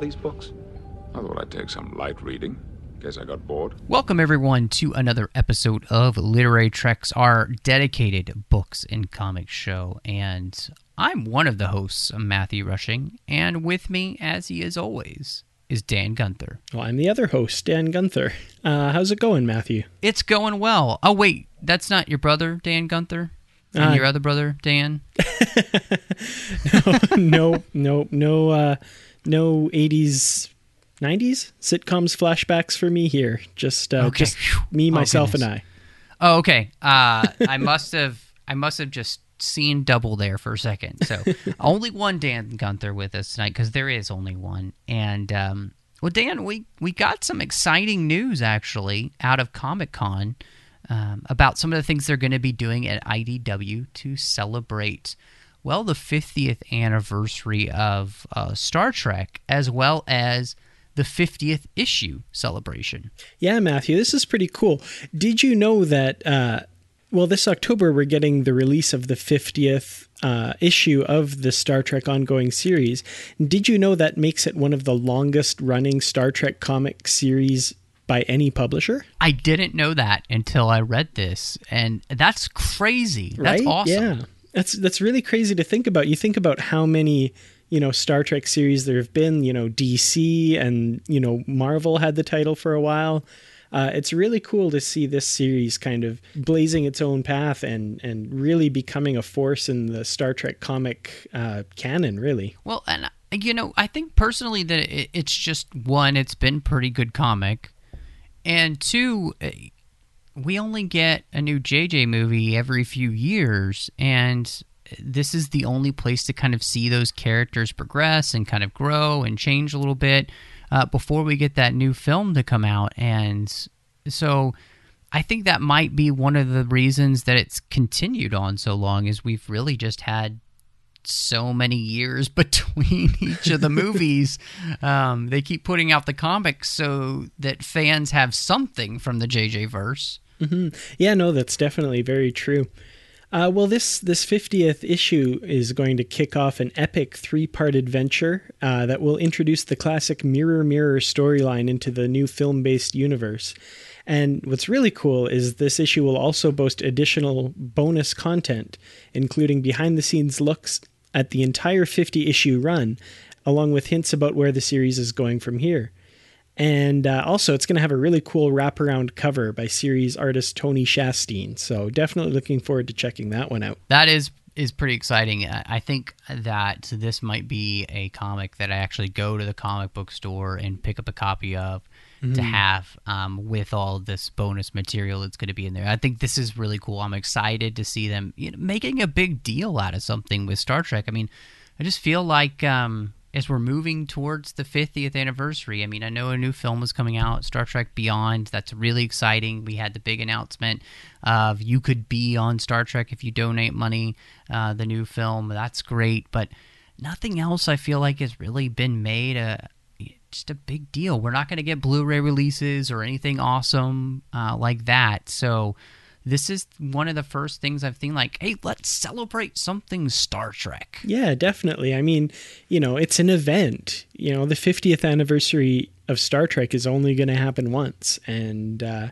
These books? I thought I'd take some light reading. Guess I got bored. Welcome, everyone, to another episode of Literary Treks, our dedicated books and comics show. And I'm one of the hosts, Matthew Rushing, and with me, as he is always, is Dan Gunther. Well, I'm the other host, Dan Gunther. Uh, how's it going, Matthew? It's going well. Oh, wait, that's not your brother, Dan Gunther? And Uh, your other brother, Dan? no, no, no, uh, no 80s, 90s sitcoms flashbacks for me here. Just, uh, Okay. just me, Oh, myself, and. I. Oh, okay. Uh, I must have, I must have just seen double there for a second. So only one Dan Gunther with us tonight because there is only one. And um, well, Dan, we we got some exciting news actually out of Comic Con um, about some of the things they're going to be doing at IDW to celebrate. Well, the 50th anniversary of uh, Star Trek, as well as the 50th issue celebration. Yeah, Matthew, this is pretty cool. Did you know that, uh, well, this October we're getting the release of the 50th uh, issue of the Star Trek ongoing series. Did you know that makes it one of the longest running Star Trek comic series by any publisher? I didn't know that until I read this, and that's crazy. That's right? awesome. Yeah, that's that's really crazy to think about. You think about how many you know Star Trek series there have been. You know, DC and you know Marvel had the title for a while. Uh, it's really cool to see this series kind of blazing its own path and and really becoming a force in the Star Trek comic uh, canon. Really, Well, and you know, I think personally that it, it's just one, it's been pretty good comic, and two, uh, we only get a new JJ movie every few years, and this is the only place to kind of see those characters progress and kind of grow and change a little bit uh, before we get that new film to come out, and so. I think that might be one of the reasons that it's continued on so long is we've really just had so many years between each of the movies. Um, they keep putting out the comics so that fans have something from the JJ verse. Yeah, no, that's definitely very true. Uh, well, this this fiftieth issue is going to kick off an epic three part adventure uh, that will introduce the classic mirror mirror storyline into the new film based universe. And what's really cool is this issue will also boast additional bonus content, including behind the scenes looks at the entire 50 issue run, along with hints about where the series is going from here. And uh, also, it's going to have a really cool wraparound cover by series artist Tony Shasteen. So, definitely looking forward to checking that one out. That is is pretty exciting. I think that this might be a comic that I actually go to the comic book store and pick up a copy of to have um, with all this bonus material that's going to be in there. I think this is really cool. I'm excited to see them you know, making a big deal out of something with Star Trek. I mean, I just feel like um, as we're moving towards the 50th anniversary, I mean, I know a new film is coming out, Star Trek Beyond. That's really exciting. We had the big announcement of you could be on Star Trek if you donate money, uh, the new film. That's great. But nothing else I feel like has really been made a just a big deal. We're not going to get Blu-ray releases or anything awesome uh, like that. So this is one of the first things I've seen. Like, hey, let's celebrate something Star Trek. Yeah, definitely. I mean, you know, it's an event. You know, the 50th anniversary of Star Trek is only going to happen once. And, uh,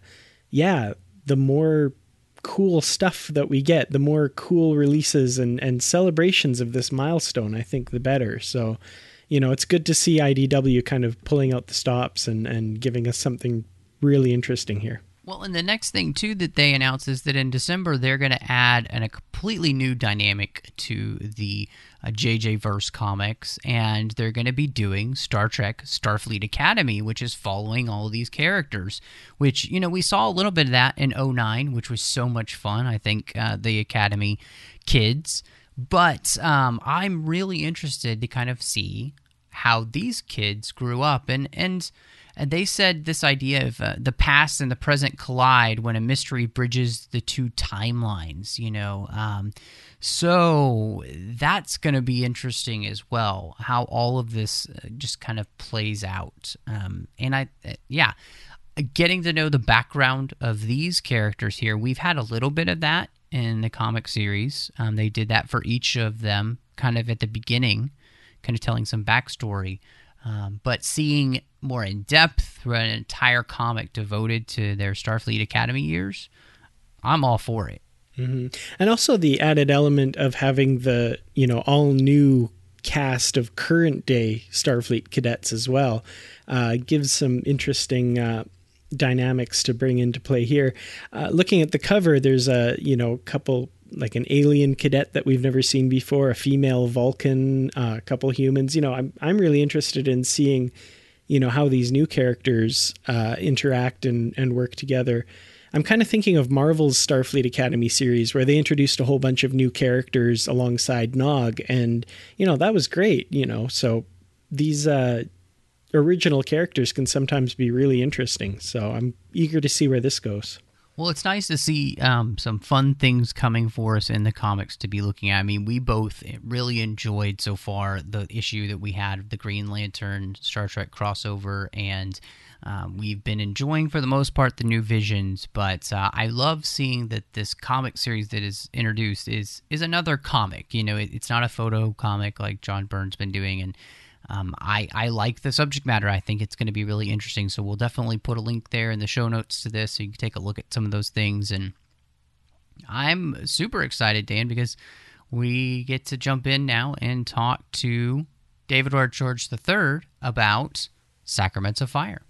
yeah, the more cool stuff that we get, the more cool releases and, and celebrations of this milestone, I think the better. So, you know, it's good to see IDW kind of pulling out the stops and, and giving us something really interesting here. Well, and the next thing too that they announced is that in December they're going to add an, a completely new dynamic to the uh, JJ Verse comics, and they're going to be doing Star Trek Starfleet Academy, which is following all these characters. Which you know we saw a little bit of that in 09, which was so much fun. I think uh, the Academy kids, but um, I'm really interested to kind of see how these kids grew up and and they said this idea of uh, the past and the present collide when a mystery bridges the two timelines, you know. Um, so that's going to be interesting as well, how all of this uh, just kind of plays out. Um, and I, uh, yeah, getting to know the background of these characters here, we've had a little bit of that in the comic series. Um, they did that for each of them kind of at the beginning, kind of telling some backstory. Um, but seeing more in depth through an entire comic devoted to their Starfleet Academy years, I'm all for it. Mm-hmm. And also the added element of having the you know all new cast of current day Starfleet cadets as well uh, gives some interesting. Uh, dynamics to bring into play here. Uh, looking at the cover, there's a you know couple like an alien cadet that we've never seen before, a female Vulcan, uh, a couple humans. You know, I'm I'm really interested in seeing, you know, how these new characters uh, interact and and work together. I'm kind of thinking of Marvel's Starfleet Academy series where they introduced a whole bunch of new characters alongside Nog, and you know that was great. You know, so these uh, original characters can sometimes be really interesting. So I'm eager to see where this goes. Well, it's nice to see um, some fun things coming for us in the comics to be looking at. I mean, we both really enjoyed so far the issue that we had of the Green Lantern Star Trek crossover, and um, we've been enjoying for the most part the new visions. But uh, I love seeing that this comic series that is introduced is is another comic. You know, it, it's not a photo comic like John Byrne's been doing, and um, I, I like the subject matter. I think it's going to be really interesting. So we'll definitely put a link there in the show notes to this so you can take a look at some of those things. And I'm super excited, Dan, because we get to jump in now and talk to David R. George III about Sacraments of Fire.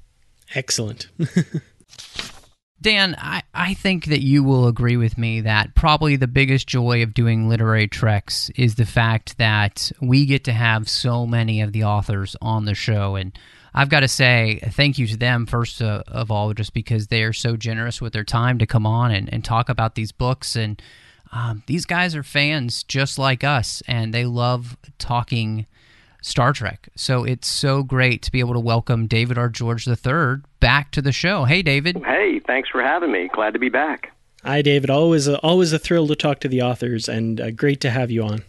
Excellent. Dan, I, I think that you will agree with me that probably the biggest joy of doing literary treks is the fact that we get to have so many of the authors on the show. And I've got to say thank you to them, first of all, just because they are so generous with their time to come on and, and talk about these books. And um, these guys are fans just like us, and they love talking Star Trek. So it's so great to be able to welcome David R. George III back to the show. Hey, David. Hey, thanks for having me. Glad to be back. Hi, David. Always a, always a thrill to talk to the authors, and uh, great to have you on.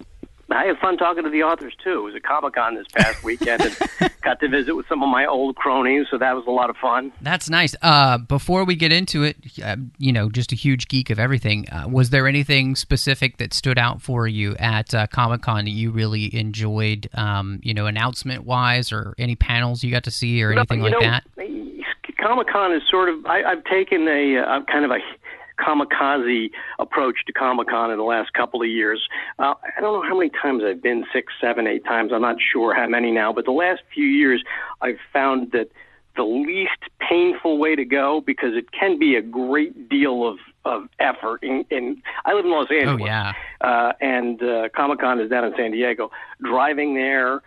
I had fun talking to the authors too. It was a Comic Con this past weekend, and got to visit with some of my old cronies, so that was a lot of fun. That's nice. Uh, before we get into it, uh, you know, just a huge geek of everything. Uh, was there anything specific that stood out for you at uh, Comic Con that you really enjoyed? Um, you know, announcement wise, or any panels you got to see, or anything like know, that? Comic Con is sort of. I, I've taken a, a kind of a kamikaze approach to Comic Con in the last couple of years. Uh, I don't know how many times I've been six, seven, eight times. I'm not sure how many now, but the last few years I've found that the least painful way to go because it can be a great deal of of effort. In, in I live in Los Angeles, oh, yeah. uh, and uh, Comic Con is down in San Diego. Driving there,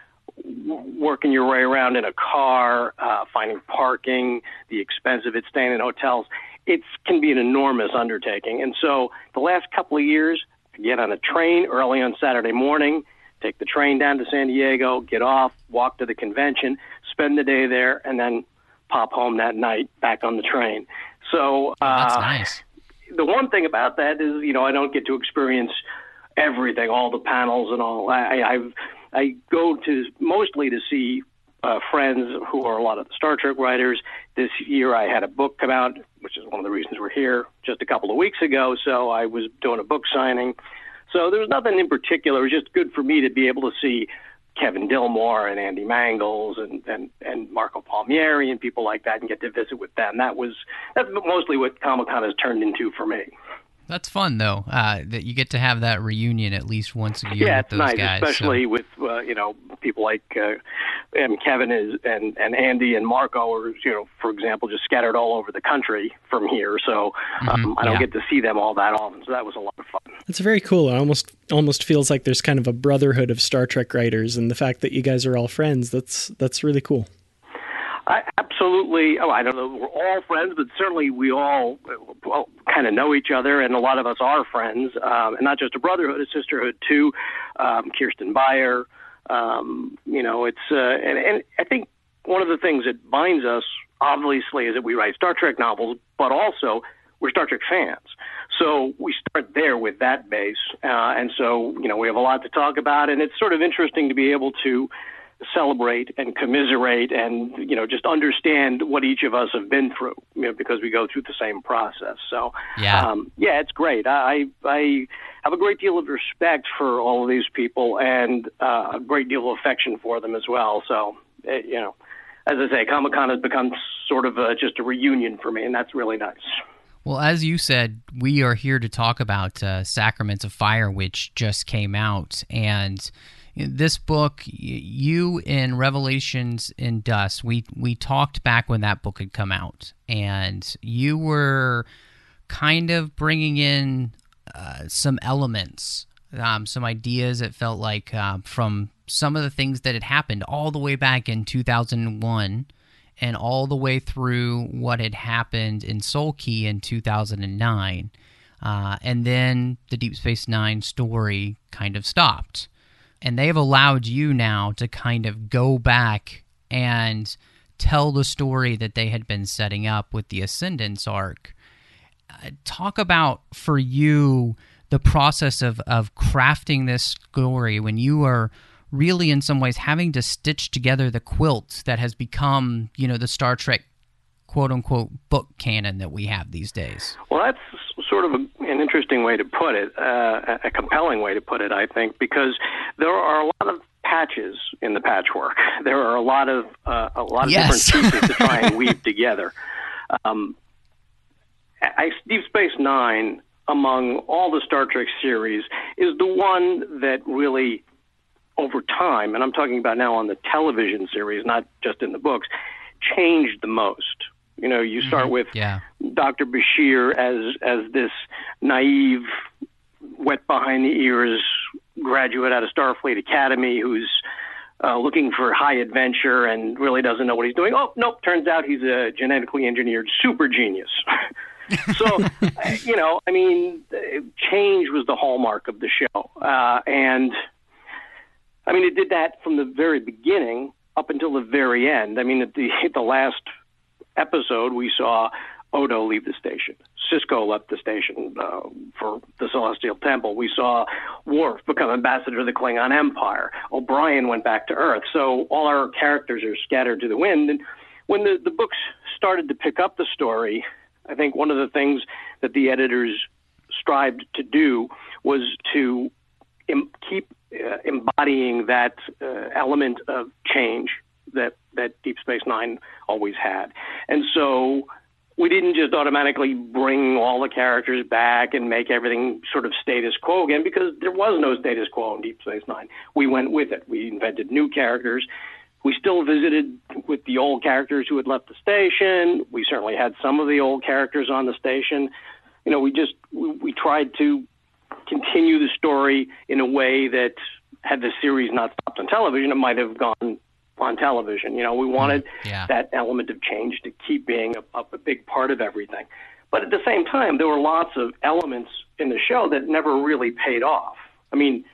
working your way around in a car, uh, finding parking, the expense of it, staying in hotels it can be an enormous undertaking. And so the last couple of years, get on a train early on Saturday morning, take the train down to San Diego, get off, walk to the convention, spend the day there, and then pop home that night back on the train. So uh, that's nice. The one thing about that is, you know, I don't get to experience everything, all the panels and all. I, I've I go to mostly to see uh, friends who are a lot of the Star Trek writers. This year I had a book come out, which is one of the reasons we're here just a couple of weeks ago. So I was doing a book signing. So there was nothing in particular. It was just good for me to be able to see Kevin Dilmore and Andy Mangels and, and, and Marco Palmieri and people like that and get to visit with them. That was that's mostly what Comic Con has turned into for me. That's fun though. Uh, that you get to have that reunion at least once a year yeah, with those nice, guys. especially so. with uh, you know people like uh, and Kevin is and and Andy and Marco are you know for example just scattered all over the country from here, so um, Mhm, I don't yeah. get to see them all that often. So that was a lot of fun. It's very cool. It almost almost feels like there's kind of a brotherhood of Star Trek writers, and the fact that you guys are all friends that's that's really cool. I absolutely. Oh, I don't know. We're all friends, but certainly we all well kind of know each other, and a lot of us are friends, um, and not just a brotherhood, a sisterhood too. Um, Kirsten Beyer. Um, you know, it's uh, and and I think one of the things that binds us, obviously, is that we write Star Trek novels, but also we're Star Trek fans. So we start there with that base, uh, and so you know we have a lot to talk about, and it's sort of interesting to be able to celebrate and commiserate and you know just understand what each of us have been through you know because we go through the same process so Yeah. um yeah it's great i i have a great deal of respect for all of these people and uh, a great deal of affection for them as well so it, you know as i say comic con has become sort of a, just a reunion for me and that's really nice Well, as you said, we are here to talk about uh, Sacraments of Fire, which just came out. And in this book, you in Revelations and Dust, we, we talked back when that book had come out. And you were kind of bringing in uh, some elements, um, some ideas it felt like uh, from some of the things that had happened all the way back in 2001 and all the way through what had happened in Soul Key in 2009. Uh, and then the Deep Space Nine story kind of stopped. And they've allowed you now to kind of go back and tell the story that they had been setting up with the Ascendance arc. Uh, talk about for you the process of, of crafting this story when you are really in some ways having to stitch together the quilt that has become you know the star trek quote unquote book canon that we have these days Well, that's sort of a, an interesting way to put it, uh, a compelling way to put it, I think, because there are a lot of patches in the patchwork. There are a lot of uh, a lot of Yes. different pieces to try and weave together. Um, I, Deep Space Nine, among all the Star Trek series, is the one that really, over time, and I'm talking about now on the television series, not just in the books, changed the most. You know, you start with yeah Dr. Bashir as as this naive, wet behind the ears graduate out of Starfleet Academy who's uh, looking for high adventure and really doesn't know what he's doing. Oh, nope! Turns out he's a genetically engineered super genius. so, you know, I mean, change was the hallmark of the show, uh, and I mean, it did that from the very beginning up until the very end. I mean, at the the last episode, we saw Odo leave the station. Sisko left the station uh, for the Celestial Temple. We saw Worf become ambassador to the Klingon Empire. O'Brien went back to Earth. So all our characters are scattered to the wind. And when the, the books started to pick up the story, I think one of the things that the editors strived to do was to Im- keep uh, embodying that uh, element of change that that Deep Space Nine always had, and so we didn't just automatically bring all the characters back and make everything sort of status quo again because there was no status quo in Deep Space Nine. We went with it. We invented new characters. We still visited with the old characters who had left the station. We certainly had some of the old characters on the station. You know, we just we, we tried to continue the story in a way that had the series not stopped on television, it might have gone on television. You know, we wanted mm, yeah. that element of change to keep being a, a big part of everything. But at the same time, there were lots of elements in the show that never really paid off. I mean,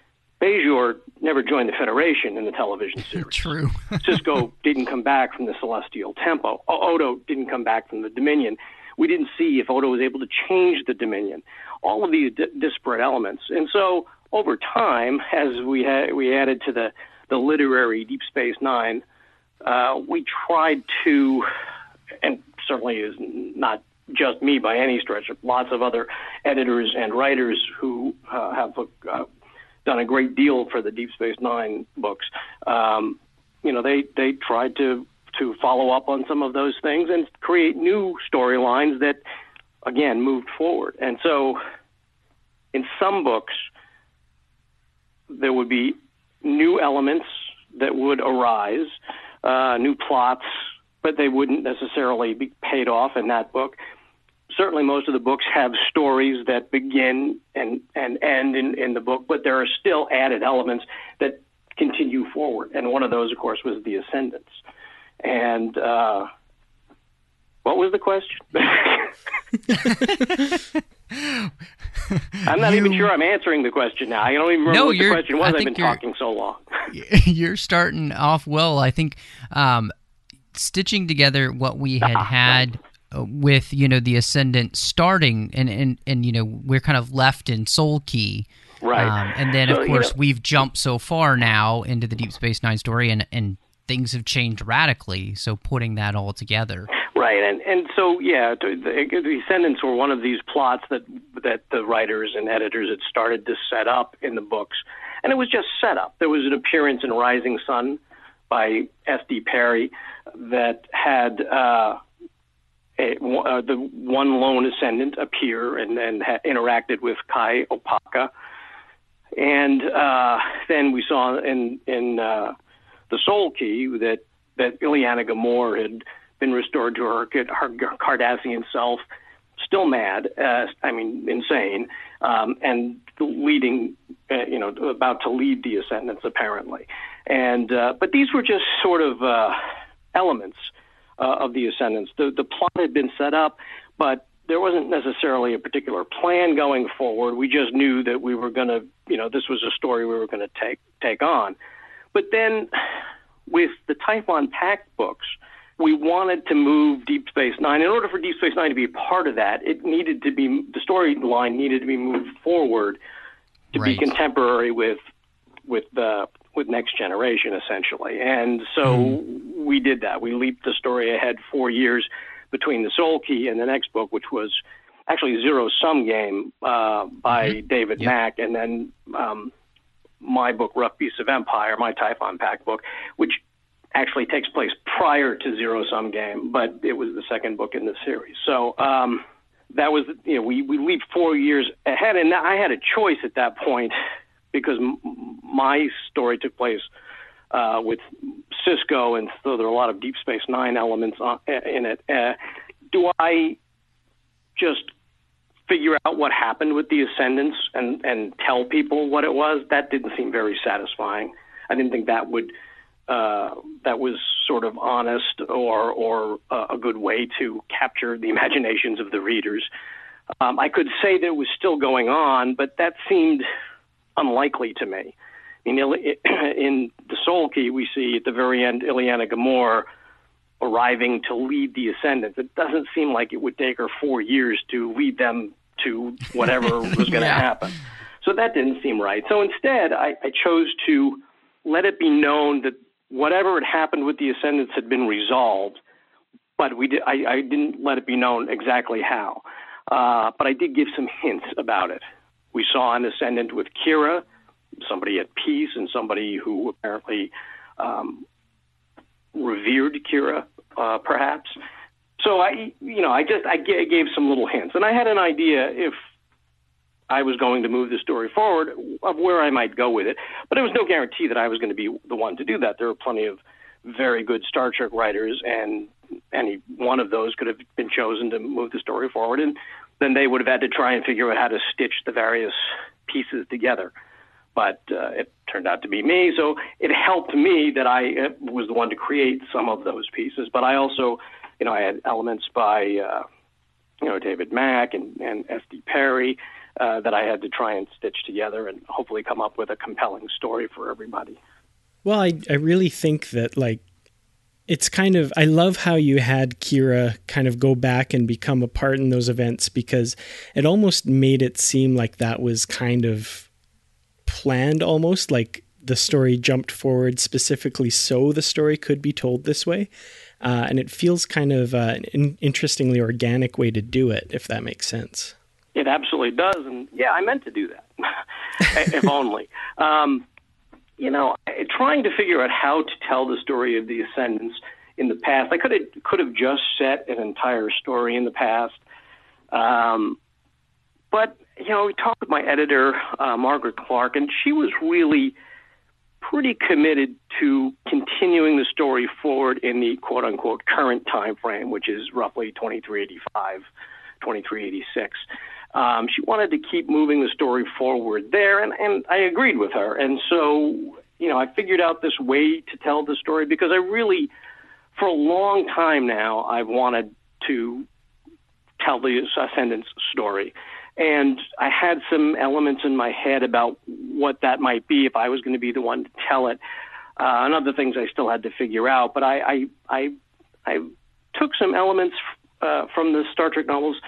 Bajor never joined the Federation in the television series. true Sisko didn't come back from the Celestial Temple. Odo didn't come back from the Dominion. We didn't see if Odo was able to change the Dominion. All of these di- disparate elements, and so over time, as we had we added to the the literary Deep Space Nine, uh, we tried to, and certainly is not just me by any stretch. Lots of other editors and writers who uh, have uh, done a great deal for the Deep Space Nine books. Um, you know, they they tried to to follow up on some of those things and create new storylines that, again, moved forward. And so, in some books, there would be new elements that would arise, uh, new plots, but they wouldn't necessarily be paid off in that book. Certainly, most of the books have stories that begin and, and end in, in the book, but there are still added elements that continue forward. And one of those, of course, was The Ascendants. And uh, what was the question? I'm not you, even sure I'm answering the question now. I don't even remember no, what the question was. I have been talking so long. you're starting off well. I think um, stitching together what we had had uh, with you know the ascendant starting and and and you know we're kind of left in Soul Key. Right. Um, and then, so, of course, you know, we've jumped so far now into the Deep Space Nine story, and, and things have changed radically. So putting that all together, right? And and so yeah, the, Ascendants were one of these plots that that the writers and editors had started to set up in the books, and it was just set up. There was an appearance in Rising Son by S.D. Perry that had. Uh, a, uh, the one lone ascendant appear and then ha- interacted with Kai Opaka, and uh, then we saw in in uh, the Soul Key that that Iliana Ghemor had been restored to her, her Cardassian self, still mad, uh, I mean insane, um, and leading, uh, you know, about to lead the Ascendants apparently. And uh, but these were just sort of uh, elements uh, of the Ascendants. The the plot had been set up, but there wasn't necessarily a particular plan going forward. We just knew that we were going to, you know, this was a story we were going to take take on. But then with the Typhon Pact books, we wanted to move Deep Space Nine. In order for Deep Space Nine to be a part of that, it needed to be the storyline needed to be moved forward to right. be contemporary with with the with Next Generation essentially. And so mm. we did that. We leaped the story ahead four years between the Soul Key and the next book, which was actually Zero Sum Game uh, by mm-hmm. David yep. Mack, and then um, my book Rough Beasts of Empire, my Typhon Pact book, which actually takes place prior to Zero Sum Game, but it was the second book in the series. So um, that was, you know, we, we leaped four years ahead, and I had a choice at that point because m- my story took place uh, with Sisko, and so there are a lot of Deep Space Nine elements on, in it. Uh, do I just figure out what happened with the Ascendants and and tell people what it was? That didn't seem very satisfying. I didn't think that would uh, that was sort of honest or or uh, a good way to capture the imaginations of the readers. Um, I could say that it was still going on, but that seemed unlikely to me. I mean, in the Soul Key, we see at the very end Iliana Ghemor arriving to lead the Ascendants. It doesn't seem like it would take her four years to lead them to whatever was going to yeah. happen. So that didn't seem right. So instead, I, I chose to let it be known that whatever had happened with the Ascendants had been resolved, but we did, I, I didn't let it be known exactly how. Uh, but I did give some hints about it. We saw an Ascendant with Kira somebody at peace and somebody who apparently um, revered Kira, uh, perhaps. So I, you know, I just I gave some little hints, and I had an idea if I was going to move the story forward of where I might go with it, but there was no guarantee that I was going to be the one to do that. There were plenty of very good Star Trek writers, and any one of those could have been chosen to move the story forward, and then they would have had to try and figure out how to stitch the various pieces together but uh, it turned out to be me. So it helped me that I uh, was the one to create some of those pieces. But I also, you know, I had elements by, uh, you know, David Mack and, and S.D. Perry uh, that I had to try and stitch together and hopefully come up with a compelling story for everybody. Well, I, I really think that, like, it's kind of I love how you had Kira kind of go back and become a part in those events because it almost made it seem like that was kind of planned almost like the story jumped forward specifically so the story could be told this way. Uh, and it feels kind of uh, an interestingly organic way to do it, if that makes sense. It absolutely does, and yeah, I meant to do that. if only. Um, you know, trying to figure out how to tell the story of the Ascendants in the past. I could have could have just set an entire story in the past, um, but you know, we talked with my editor uh, Margaret Clark, and she was really pretty committed to continuing the story forward in the quote unquote current time frame, which is roughly 2385, 2386. Um, she wanted to keep moving the story forward there, and, and I agreed with her. And so, you know, I figured out this way to tell the story because I really, for a long time now, I've wanted to tell the Ascendant's story. And I had some elements in my head about what that might be if I was going to be the one to tell it, uh, and other things I still had to figure out. But I, I, I, I took some elements uh, from the Star Trek novels,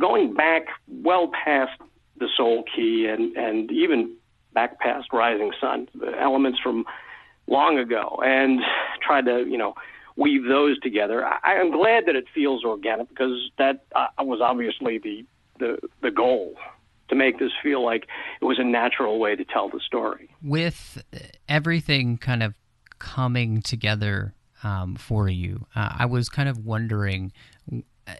going back well past the Soul Key and and even back past Rising Son, elements from long ago, and tried to you know weave those together. I, am glad that it feels organic because that uh, was obviously the the the goal to make this feel like it was a natural way to tell the story. With everything kind of coming together um, for you, uh, I was kind of wondering. Uh,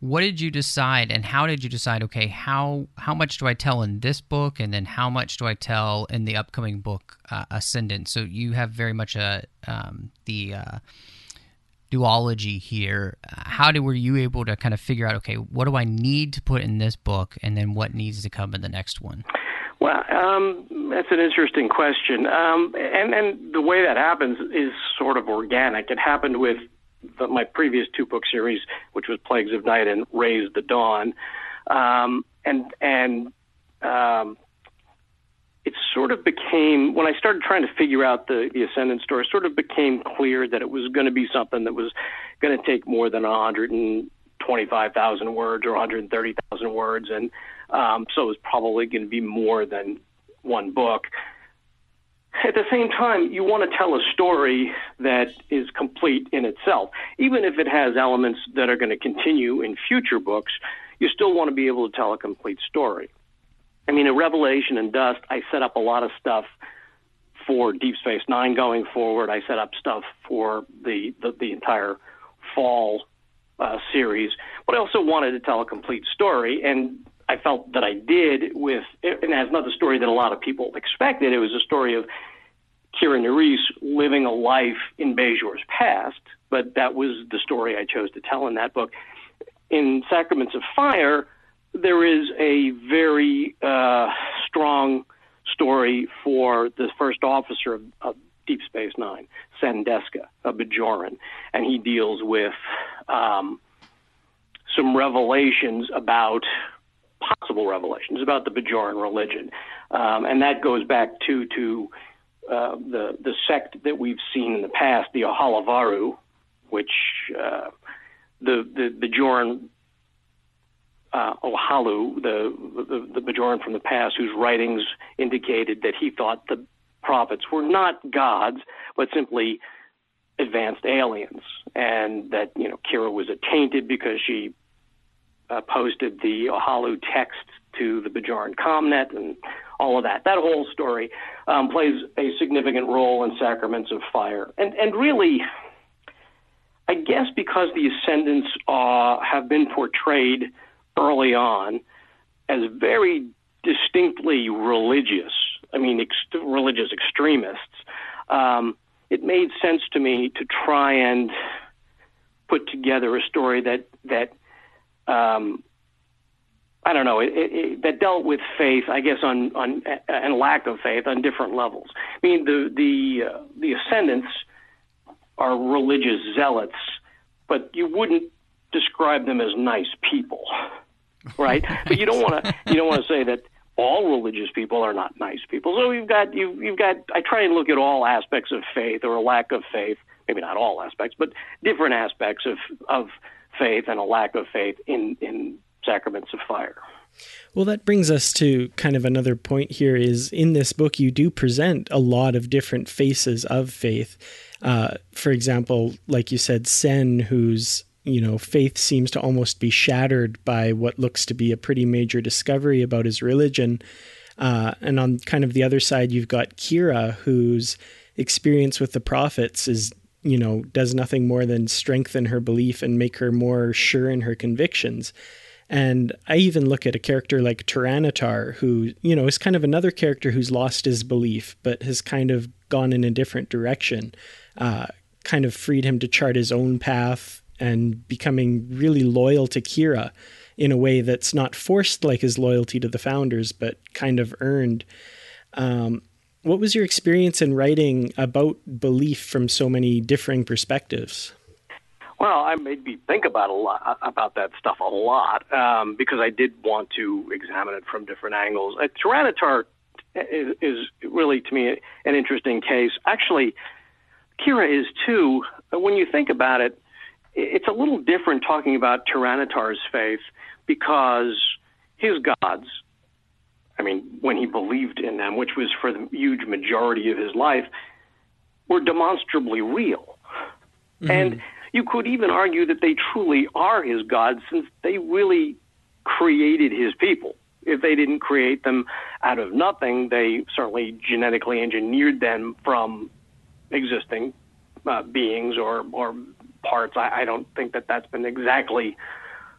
what did you decide and how did you decide okay how how much do i tell in this book and then how much do i tell in the upcoming book uh, ascendant so you have very much a um, the uh, duology here. How did, were you able to kind of figure out, okay, what do I need to put in this book, and then what needs to come in the next one? Well, um, that's an interesting question, um, and and the way that happens is sort of organic. It happened with the, my previous two book series, which was Plagues of Night and Raise the Dawn, um, and and um, it sort of became when I started trying to figure out the the Ascendant story, it sort of became clear that it was going to be something that was going to take more than 125,000 words or 130,000 words, and um, so it was probably going to be more than one book. At the same time, you want to tell a story that is complete in itself, even if it has elements that are going to continue in future books. You still want to be able to tell a complete story. I mean, in Revelation and Dust, I set up a lot of stuff for Deep Space Nine going forward. I set up stuff for the the, the entire fall uh, series, but I also wanted to tell a complete story, and I felt that I did with, and that's not the story that a lot of people expected. It was a story of Kira Nerys living a life in Bajor's past, but that was the story I chose to tell in that book. In Sacraments of Fire, there is a very uh, strong story for the first officer of, of Deep Space Nine, Cenn Desca, a Bajoran, and he deals with um, some revelations about possible revelations about the Bajoran religion, um, and that goes back to to uh, the the sect that we've seen in the past, the Ohala which uh, the the Bajoran uh, Ohalu, the, the, the Bajoran from the past, whose writings indicated that he thought the prophets were not gods, but simply advanced aliens, and that you know Kira was attainted because she uh, posted the Ohalu text to the Bajoran Comnet and all of that. That whole story um, plays a significant role in Sacraments of Fire, and and really. I guess because the ascendants uh, have been portrayed early on as very distinctly religious. I mean, ex- religious extremists. Um, it made sense to me to try and put together a story that that um, I don't know it, it, that dealt with faith, I guess, on on and lack of faith on different levels. I mean, the the uh, the ascendants are religious zealots, but you wouldn't describe them as nice people right? but you don't want to you don't want to say that all religious people are not nice people. So you've got you you've got I try and look at all aspects of faith or a lack of faith, maybe not all aspects, but different aspects of of faith and a lack of faith in in sacraments of fire. Well, that brings us to kind of another point here is in this book, you do present a lot of different faces of faith. Uh, for example, like you said, Cenn, who's you know, faith seems to almost be shattered by what looks to be a pretty major discovery about his religion. Uh, and on kind of the other side, you've got Kira, whose experience with the prophets is, you know, does nothing more than strengthen her belief and make her more sure in her convictions. And I even look at a character like Taran'atar, who, you know, is kind of another character who's lost his belief, but has kind of gone in a different direction, uh, kind of freed him to chart his own path and becoming really loyal to Kira in a way that's not forced like his loyalty to the founders, but kind of earned. Um, what was your experience in writing about belief from so many differing perspectives? Well, I made me think about a lot about that stuff a lot um, because I did want to examine it from different angles. Uh, Taran'atar is, is really, to me, an interesting case. Actually, Kira is too. When you think about it, it's a little different talking about Taran'atar's faith because his gods, I mean, when he believed in them, which was for the huge majority of his life, were demonstrably real. Mm-hmm. And you could even argue that they truly are his gods since they really created his people. If they didn't create them out of nothing, they certainly genetically engineered them from existing uh, beings or, or parts. I, I don't think that that's been exactly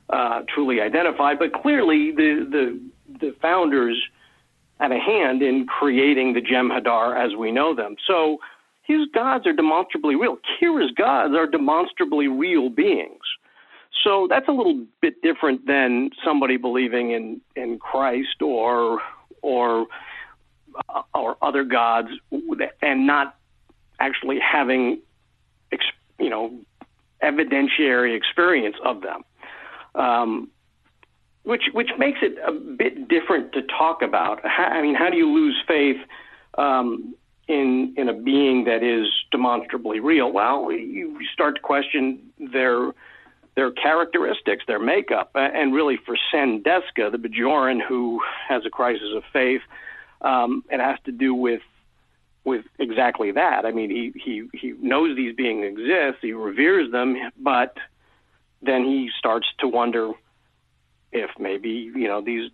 uh, truly identified, but clearly the, the, the founders had a hand in creating the Jem'Hadar as we know them. So his gods are demonstrably real. Kira's gods are demonstrably real beings. So that's a little bit different than somebody believing in, in Christ or or uh, or other gods and not actually having you know evidentiary experience of them. Um, which which makes it a bit different to talk about. I mean, how do you lose faith um, in in a being that is demonstrably real, well, you start to question their their characteristics, their makeup, and really for Cenn Desca, the Bajoran who has a crisis of faith, um, it has to do with with exactly that. I mean, he he he knows these beings exist, he reveres them, but then he starts to wonder if maybe you know these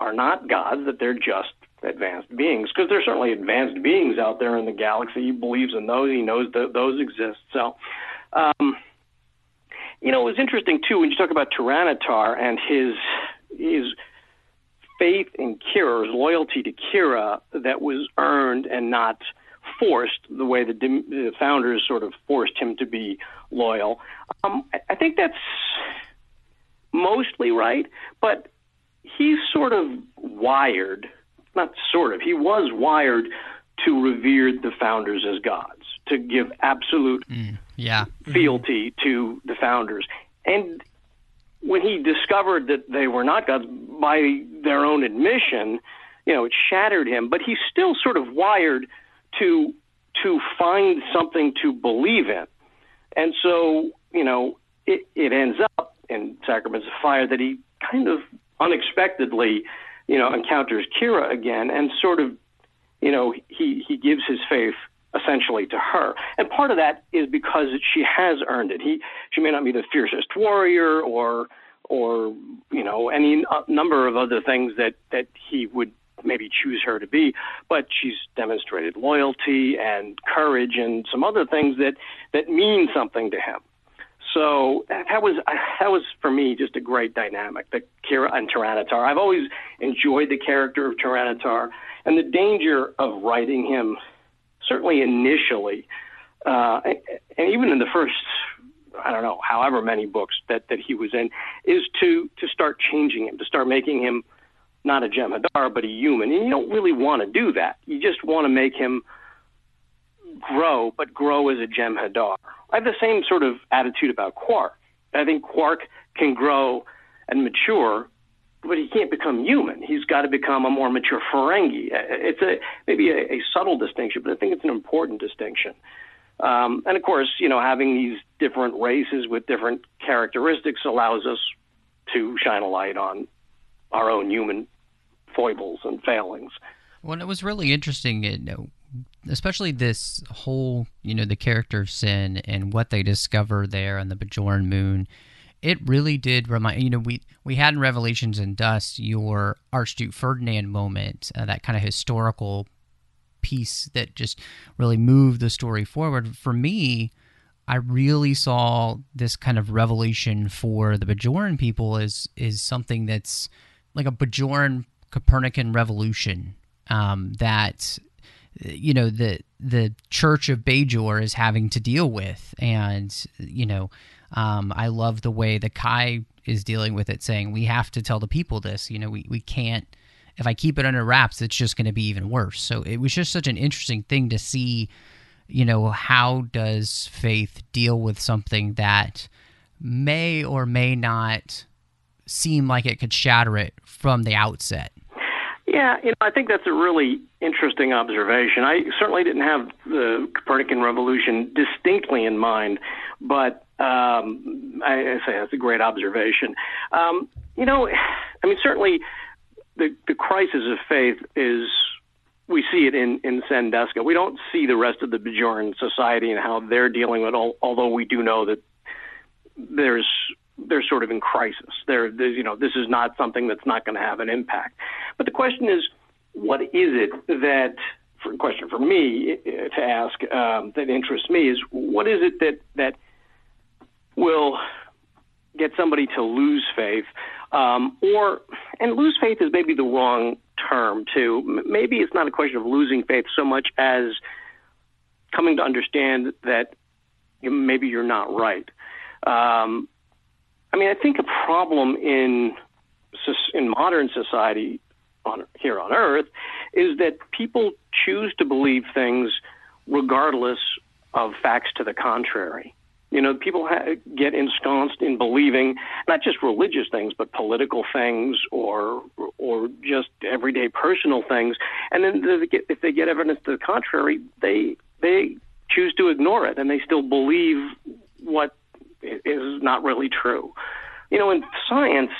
are not gods, that they're just advanced beings because there's certainly advanced beings out there in the galaxy. He believes in those. He knows that those exist. So, um, you know, it was interesting too when you talk about Taran'atar and his his faith in Kira, his loyalty to Kira that was earned and not forced the way the, the founders sort of forced him to be loyal. Um, I think that's mostly right, but he's sort of wired not sort of, he was wired to revere the founders as gods, to give absolute mm, yeah. fealty to the founders. And when he discovered that they were not gods by their own admission, you know, it shattered him, but he's still sort of wired to to find something to believe in. And so, you know, it, it ends up in Sacraments of Fire that he kind of unexpectedly you know, encounters Kira again and sort of, you know, he, he gives his faith essentially to her. And part of that is because she has earned it. He, she may not be the fiercest warrior or, or, you know, any uh, number of other things that, that he would maybe choose her to be, but she's demonstrated loyalty and courage and some other things that, that mean something to him. So that was that was for me just a great dynamic, the Kira and Taran'atar. I've always enjoyed the character of Taran'atar, and the danger of writing him, certainly initially, uh, and even in the first, I don't know, however many books that that he was in, is to to start changing him, to start making him not a Jem'Hadar but a human, and you don't really want to do that. You just want to make him grow, but grow as a Jem'Hadar. I have the same sort of attitude about Quark. I think Quark can grow and mature, but he can't become human. He's got to become a more mature Ferengi. It's a maybe a, a subtle distinction, but I think it's an important distinction. Um, and of course, you know, having these different races with different characteristics allows us to shine a light on our own human foibles and failings. Well, it was really interesting. You know, especially this whole, you know, the character of Cenn and what they discover there on the Bajoran moon it really did remind you know we we had in Revelations and Dust your Archduke Ferdinand moment, uh, that kind of historical piece that just really moved the story forward. For me, I really saw this kind of revelation for the Bajoran people is is something that's like a Bajoran Copernican revolution um, that you know the the Church of Bajor is having to deal with, and you know um, I love the way the Kai is dealing with it, saying we have to tell the people this. You know, we we can't. If I keep it under wraps, it's just going to be even worse. So it was just such an interesting thing to see. You know, how does faith deal with something that may or may not seem like it could shatter it from the outset? Yeah, you know, I think that's a really interesting observation. I certainly didn't have the Copernican revolution distinctly in mind, but um, I, I say that's a great observation. Um, you know, I mean, certainly the the crisis of faith is we see it in in Cenn Desca. We don't see the rest of the Bajoran society and how they're dealing with it. Although we do know that there's they're sort of in crisis. They're, you know, this is not something that's not going to have an impact. But the question is, what is it that, for question for me uh, to ask um, that interests me is, what is it that that will get somebody to lose faith, um, or and lose faith is maybe the wrong term too. Maybe it's not a question of losing faith so much as coming to understand that maybe you're not right. Um, I mean, I think a problem in in modern society on, here on Earth is that people choose to believe things regardless of facts to the contrary. You know, people ha- get ensconced in believing not just religious things, but political things or or just everyday personal things. And then they get, if they get evidence to the contrary, they they choose to ignore it, and they still believe what is not really true. You know, in science,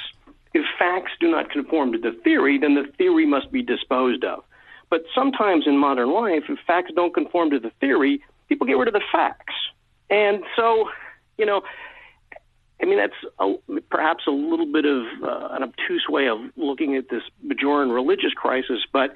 if facts do not conform to the theory, then the theory must be disposed of. But sometimes in modern life, if facts don't conform to the theory, people get rid of the facts. And so, you know, I mean, that's a, perhaps a little bit of uh, an obtuse way of looking at this Bajoran religious crisis, but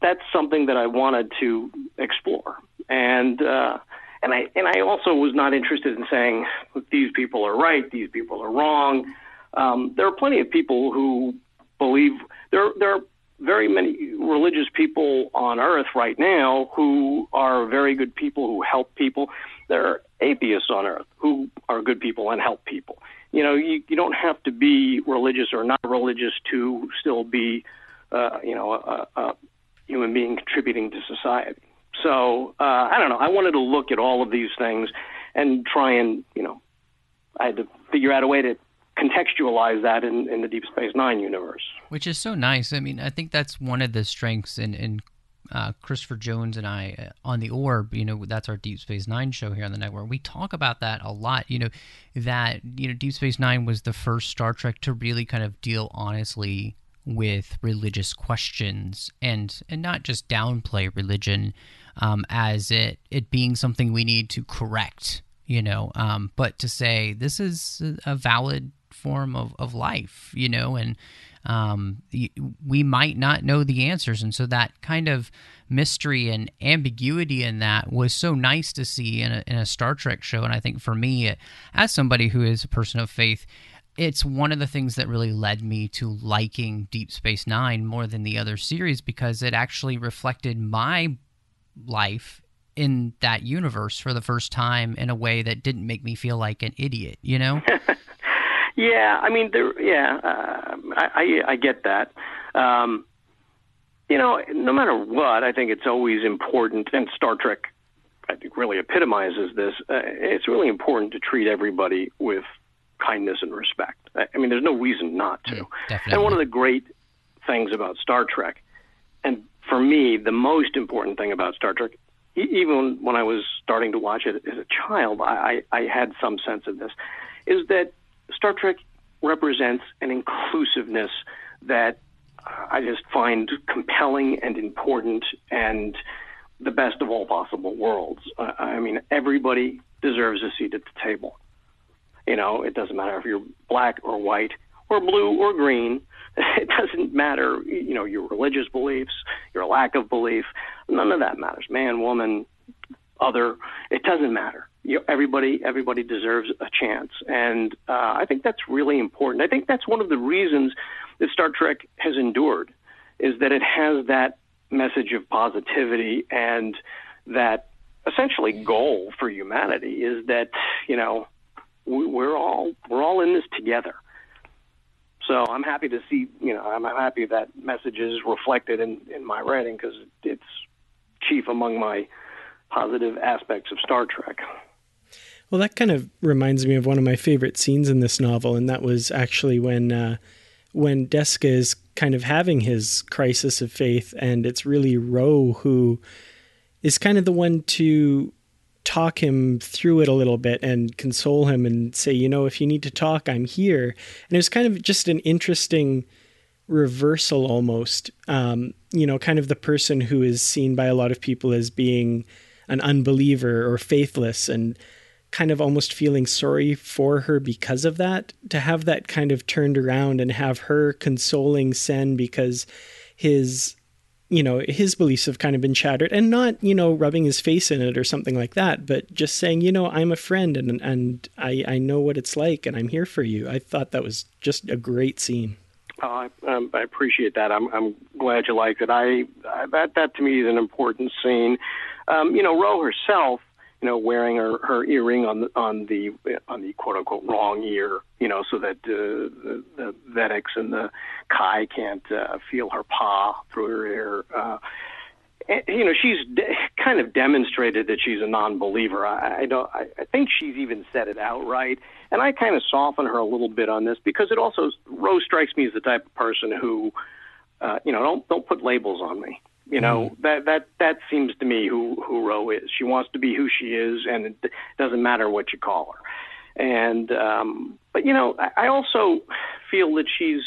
that's something that I wanted to explore. And uh, and I and I also was not interested in saying these people are right, these people are wrong. Um, there are plenty of people who believe there. There are very many religious people on earth right now who are very good people who help people. There are atheists on earth who are good people and help people. You know, you, you don't have to be religious or not religious to still be, uh, you know, a, a human being contributing to society. So uh, I don't know. I wanted to look at all of these things and try and you know, I had to figure out a way to contextualize that in, in the Deep Space Nine universe. Which is so nice. I mean, I think that's one of the strengths in, in uh, Christopher Jones and I uh, on the Orb. You know, that's our Deep Space Nine show here on the network. We talk about that a lot. You know, that you know, Deep Space Nine was the first Star Trek to really kind of deal honestly with religious questions and and not just downplay religion um, as it it being something we need to correct, you know, um, but to say this is a valid form of, of life, you know, and um, we might not know the answers, and so that kind of mystery and ambiguity in that was so nice to see in a, in a Star Trek show. And I think for me, as somebody who is a person of faith, it's one of the things that really led me to liking Deep Space Nine more than the other series because it actually reflected my life in that universe for the first time in a way that didn't make me feel like an idiot, you know? yeah, I mean, there. Yeah, uh, I, I I get that. Um, you know, no matter what, I think it's always important, and Star Trek, I think, really epitomizes this. Uh, it's really important to treat everybody with kindness and respect. I, I mean, there's no reason not to. Mm, and one of the great things about Star Trek, and for me, the most important thing about Star Trek, even when I was starting to watch it as a child, I, I, had some sense of this, is that Star Trek represents an inclusiveness that I just find compelling and important and the best of all possible worlds. I mean, everybody deserves a seat at the table. You know, it doesn't matter if you're black or white or blue or green. It doesn't matter, you know, your religious beliefs, your lack of belief. None of that matters. Man, woman, other. It doesn't matter. You everybody, everybody deserves a chance, and uh, I think that's really important. I think that's one of the reasons that Star Trek has endured, is that it has that message of positivity and that essentially goal for humanity is that you know we're all we're all in this together. So I'm happy to see, you know, I'm happy that message is reflected in in my writing because it's chief among my positive aspects of Star Trek. Well, that kind of reminds me of one of my favorite scenes in this novel, and that was actually when uh, when Desca is kind of having his crisis of faith, and it's really Ro who is kind of the one to talk him through it a little bit and console him and say, you know, if you need to talk, I'm here. And it was kind of just an interesting reversal almost. Um, you know, kind of the person who is seen by a lot of people as being an unbeliever or faithless and kind of almost feeling sorry for her because of that to have that kind of turned around and have her consoling Cenn because his you know his beliefs have kind of been shattered and not you know rubbing his face in it or something like that but just saying you know i'm a friend and and i i know what it's like and i'm here for you i thought that was just a great scene oh, I, um, I appreciate that. I'm, I'm glad you liked it. I, I that that to me is an important scene. Um, you know, Ro herself you know, wearing her, her earring on the on the on the quote unquote wrong ear, you know, so that uh, the, the Vedeks and the Kai can't uh, feel her paw through her ear. Uh, and, you know, she's de- kind of demonstrated that she's a non-believer. I, I don't. I, I think she's even said it outright, and I kind of soften her a little bit on this because it also Rose strikes me as the type of person who, uh, you know, don't don't put labels on me. You know mm. that that that seems to me who who Ro is. She wants to be who she is, and it doesn't matter what you call her. And um, but you know, I, I also feel that she's.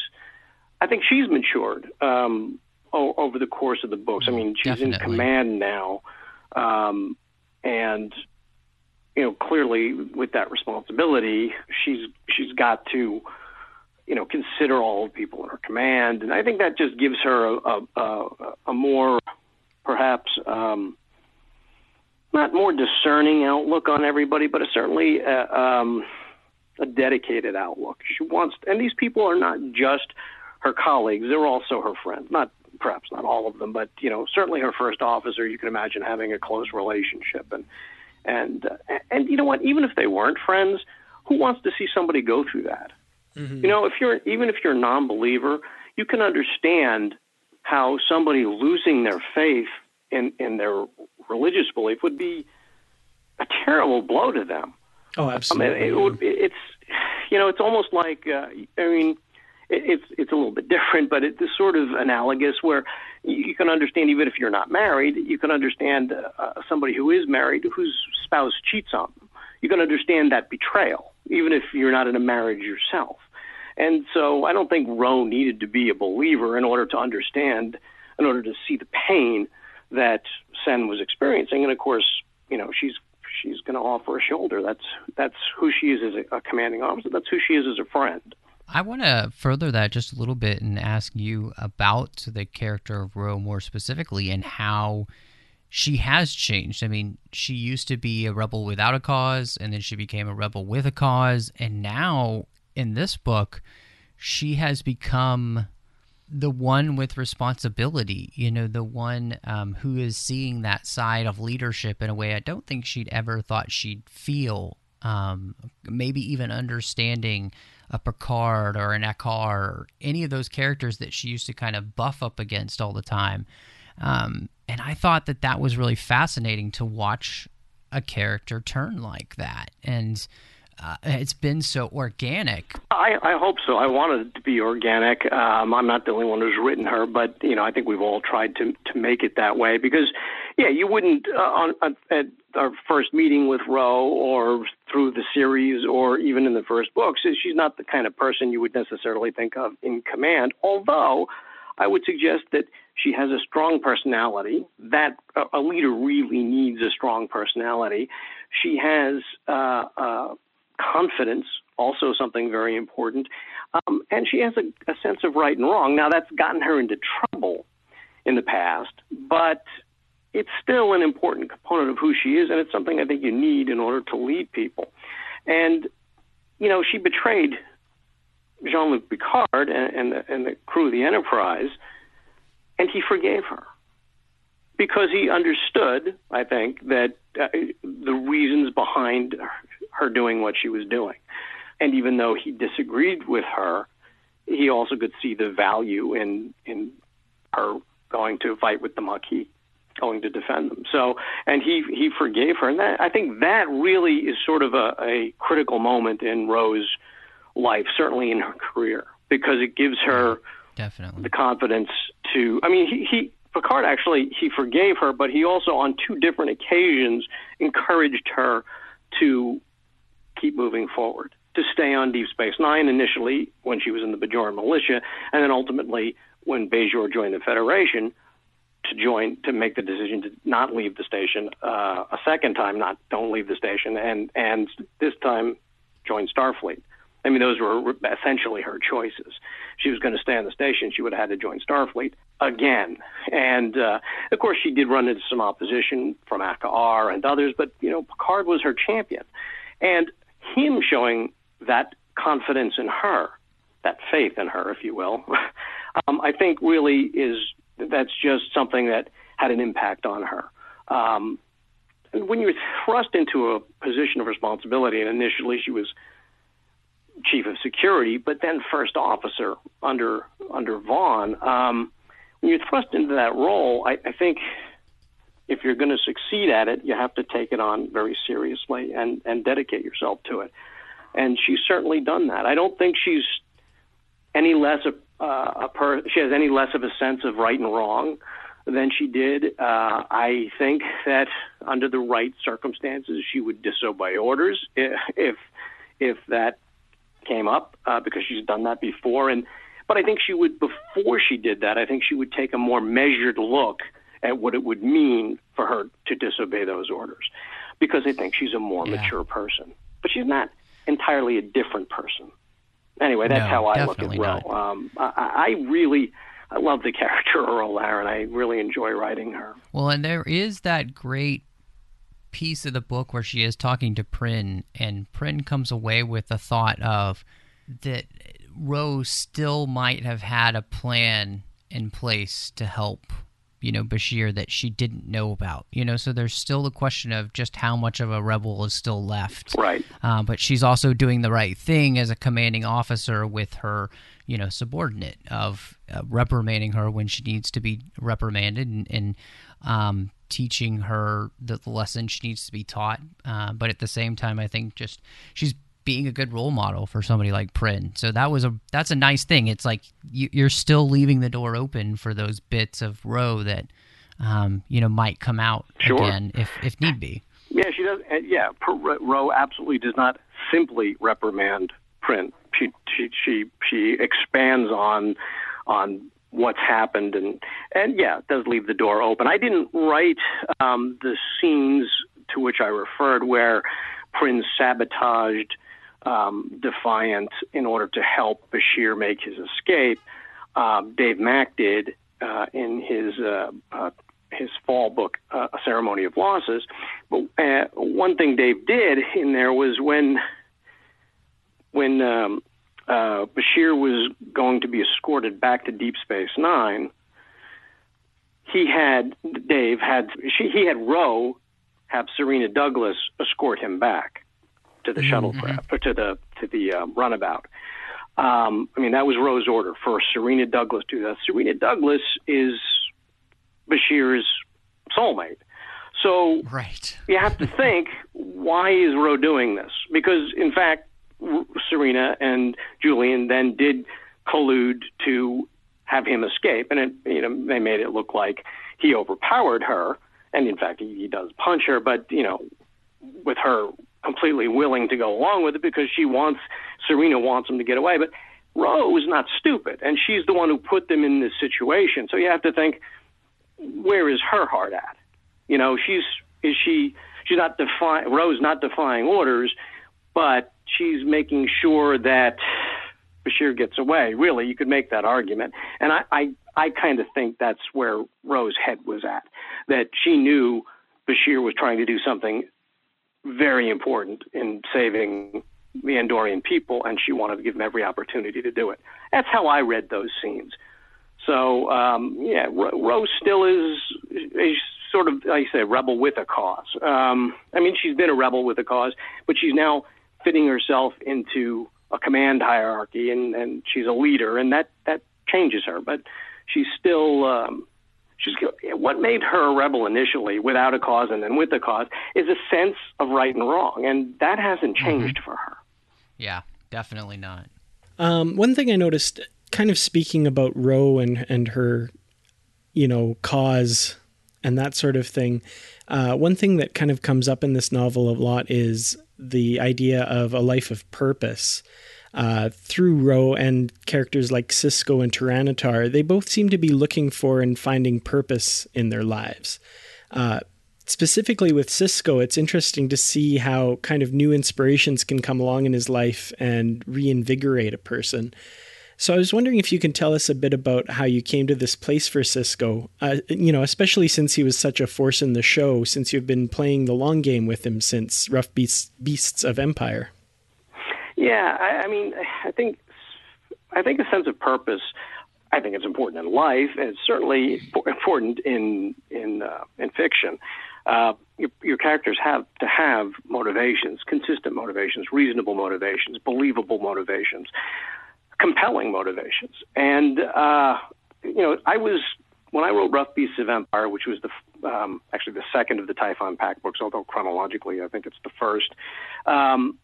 I think she's matured um, o- over the course of the books. I mean, she's Definitely. in command now, um, and you know, clearly with that responsibility, she's she's got to you know, consider all the people in her command, and I think that just gives her a a, a more, perhaps, um, not more discerning outlook on everybody, but a certainly a, um, a dedicated outlook. She wants, and these people are not just her colleagues; they're also her friends. Not perhaps not all of them, but you know, certainly her first officer. You can imagine having a close relationship, and and uh, and you know what? Even if they weren't friends, who wants to see somebody go through that? Mm-hmm. You know, if you're even if you're a non-believer, you can understand how somebody losing their faith in in their religious belief would be a terrible blow to them. Oh, absolutely. I mean, it would, it's you know, it's almost like uh, I mean, it, it's it's a little bit different, but it's sort of analogous where you can understand even if you're not married, you can understand uh, somebody who is married whose spouse cheats on them. You can understand that betrayal, even if you're not in a marriage yourself. And so I don't think Ro needed to be a believer in order to understand, in order to see the pain that Cenn was experiencing. And of course, you know, she's she's going to offer a shoulder. That's that's who she is as a, a commanding officer. That's who she is as a friend. I want to further that just a little bit and ask you about the character of Ro more specifically and how she has changed. I mean, she used to be a rebel without a cause, and then she became a rebel with a cause, and now in this book, she has become the one with responsibility, you know, the one um, who is seeing that side of leadership in a way I don't think she'd ever thought she'd feel. Um, maybe even understanding a Picard or an Akaar or any of those characters that she used to kind of buff up against all the time. Um, and I thought that that was really fascinating to watch a character turn like that. And uh, it's been so organic. I, I hope so. I wanted it to be organic. Um, I'm not the only one who's written her, but you know, I think we've all tried to to make it that way because, yeah, you wouldn't uh, on, on at our first meeting with Ro or through the series or even in the first books, she's not the kind of person you would necessarily think of in command. Although, I would suggest that she has a strong personality. That a leader really needs a strong personality. She has uh, uh, confidence, also something very important. Um, and she has a, a sense of right and wrong. Now, that's gotten her into trouble in the past, but it's still an important component of who she is, and it's something I think you need in order to lead people. And, you know, she betrayed Jean Luc Picard and, and, the, and the crew of the Enterprise, and he forgave her because he understood, I think, that uh, the reasons behind her doing what she was doing. And even though he disagreed with her, he also could see the value in in her going to fight with the Maquis, going to defend them. So, and he he forgave her, and that, I think that really is sort of a, a critical moment in Ro's life, certainly in her career, because it gives her definitely the confidence to. I mean, he, he Picard actually he forgave her, but he also on two different occasions encouraged her to keep moving forward, to stay on Deep Space Nine initially when she was in the Bajoran militia, and then ultimately when Bajor joined the Federation to join to make the decision to not leave the station uh, a second time, not don't leave the station, and and this time join Starfleet. I mean, those were essentially her choices. She was going to stay on the station. She would have had to join Starfleet again. And uh, of course, she did run into some opposition from Akaar and others, but you know, Picard was her champion, and him showing that confidence in her, that faith in her, if you will, um, I think really is that's just something that had an impact on her. Um, when you're thrust into a position of responsibility, and initially she was chief of security, but then first officer under under Vaughn. Um, when you're thrust into that role, I, I think if you're going to succeed at it, you have to take it on very seriously and and dedicate yourself to it. And she's certainly done that. I don't think she's any less a, uh, a per, she has any less of a sense of right and wrong than she did. Uh, I think that under the right circumstances, she would disobey orders if if that came up uh, because she's done that before. And but I think she would before she did that. I think she would take a more measured look at what it would mean for her to disobey those orders because I think she's a more yeah. mature person. But she's not entirely a different person. Anyway, that's no, how I look at Ro. Um, I, I really. I love the character Ro Laren. I really enjoy writing her. Well, and there is that great piece of the book where she is talking to Prin, and Prin comes away with the thought of that Rose still might have had a plan in place to help you know Bashir that she didn't know about. You know, so there's still the question of just how much of a rebel is still left. Right. Uh, but she's also doing the right thing as a commanding officer with her, you know, subordinate of uh, reprimanding her when she needs to be reprimanded and, and um, teaching her the, the lesson she needs to be taught. Uh, but at the same time, I think just she's being a good role model for somebody like Prin. So that was a that's a nice thing. It's like you, are still leaving the door open for those bits of Ro that um, you know might come out sure. again if if need be. Yeah, she does. Yeah, Ro absolutely does not simply reprimand Prin. She she she she expands on on what's happened and and yeah, it does leave the door open. I didn't write um, the scenes to which I referred where Prin sabotaged um, Defiant in order to help Bashir make his escape. Um, Dave Mack did uh, in his uh, uh, his fall book, uh, A Ceremony of Losses. But uh, one thing Dave did in there was when when um, uh, Bashir was going to be escorted back to Deep Space Nine. He had Dave had she, he had Ro have Sarina Douglas escort him back to the mm-hmm. shuttlecraft or to the to the um, runabout. Um, I mean, that was Ro's order for Sarina Douglas to do that. Sarina Douglas is Bashir's soulmate. So right. you have to think, why is Ro doing this? Because, in fact, Sarina and Julian then did collude to have him escape, and it, you know they made it look like he overpowered her, and in fact he, he does punch her, but you know with her completely willing to go along with it because she wants Sarina wants him to get away. But Ro is not stupid, and she's the one who put them in this situation. So you have to think, where is her heart at? You know, she's is she she's not defying Ro's not defying orders, but she's making sure that Bashir gets away. Really, you could make that argument, and I I, I kind of think that's where Ro's head was at. That she knew Bashir was trying to do something very important in saving the Andorian people, and she wanted to give him every opportunity to do it. That's how I read those scenes. So um, yeah, Rose still is is sort of, like I say, rebel with a cause. Um, I mean, she's been a rebel with a cause, but she's now fitting herself into a command hierarchy, and, and she's a leader, and that that changes her. But she's still. Um, she's what made her a rebel initially without a cause and then with a cause is a sense of right and wrong and that hasn't mm-hmm. changed mm-hmm. for her yeah definitely not um, one thing i noticed kind of speaking about Ro and and her, you know, cause and that sort of thing. Uh, one thing that kind of comes up in this novel a lot is the idea of a life of purpose. Uh, through Ro and characters like Sisko and Taran'atar, they both seem to be looking for and finding purpose in their lives. Uh, specifically with Sisko, it's interesting to see how kind of new inspirations can come along in his life and reinvigorate a person. So I was wondering if you can tell us a bit about how you came to this place for Sisko. Uh, you know, especially since he was such a force in the show, since you've been playing the long game with him since Rough Beasts, Beasts of Empire. Yeah, I, I mean, I think I think a sense of purpose. I think it's important in life, and it's certainly important in in uh, in fiction. Uh, your, your, characters have to have motivations, consistent motivations, reasonable motivations, believable motivations compelling motivations. And uh, you know, I was when I wrote Rough Beasts of Empire, which was the um, actually the second of the Typhon Pact books, although chronologically I think it's the first. Um,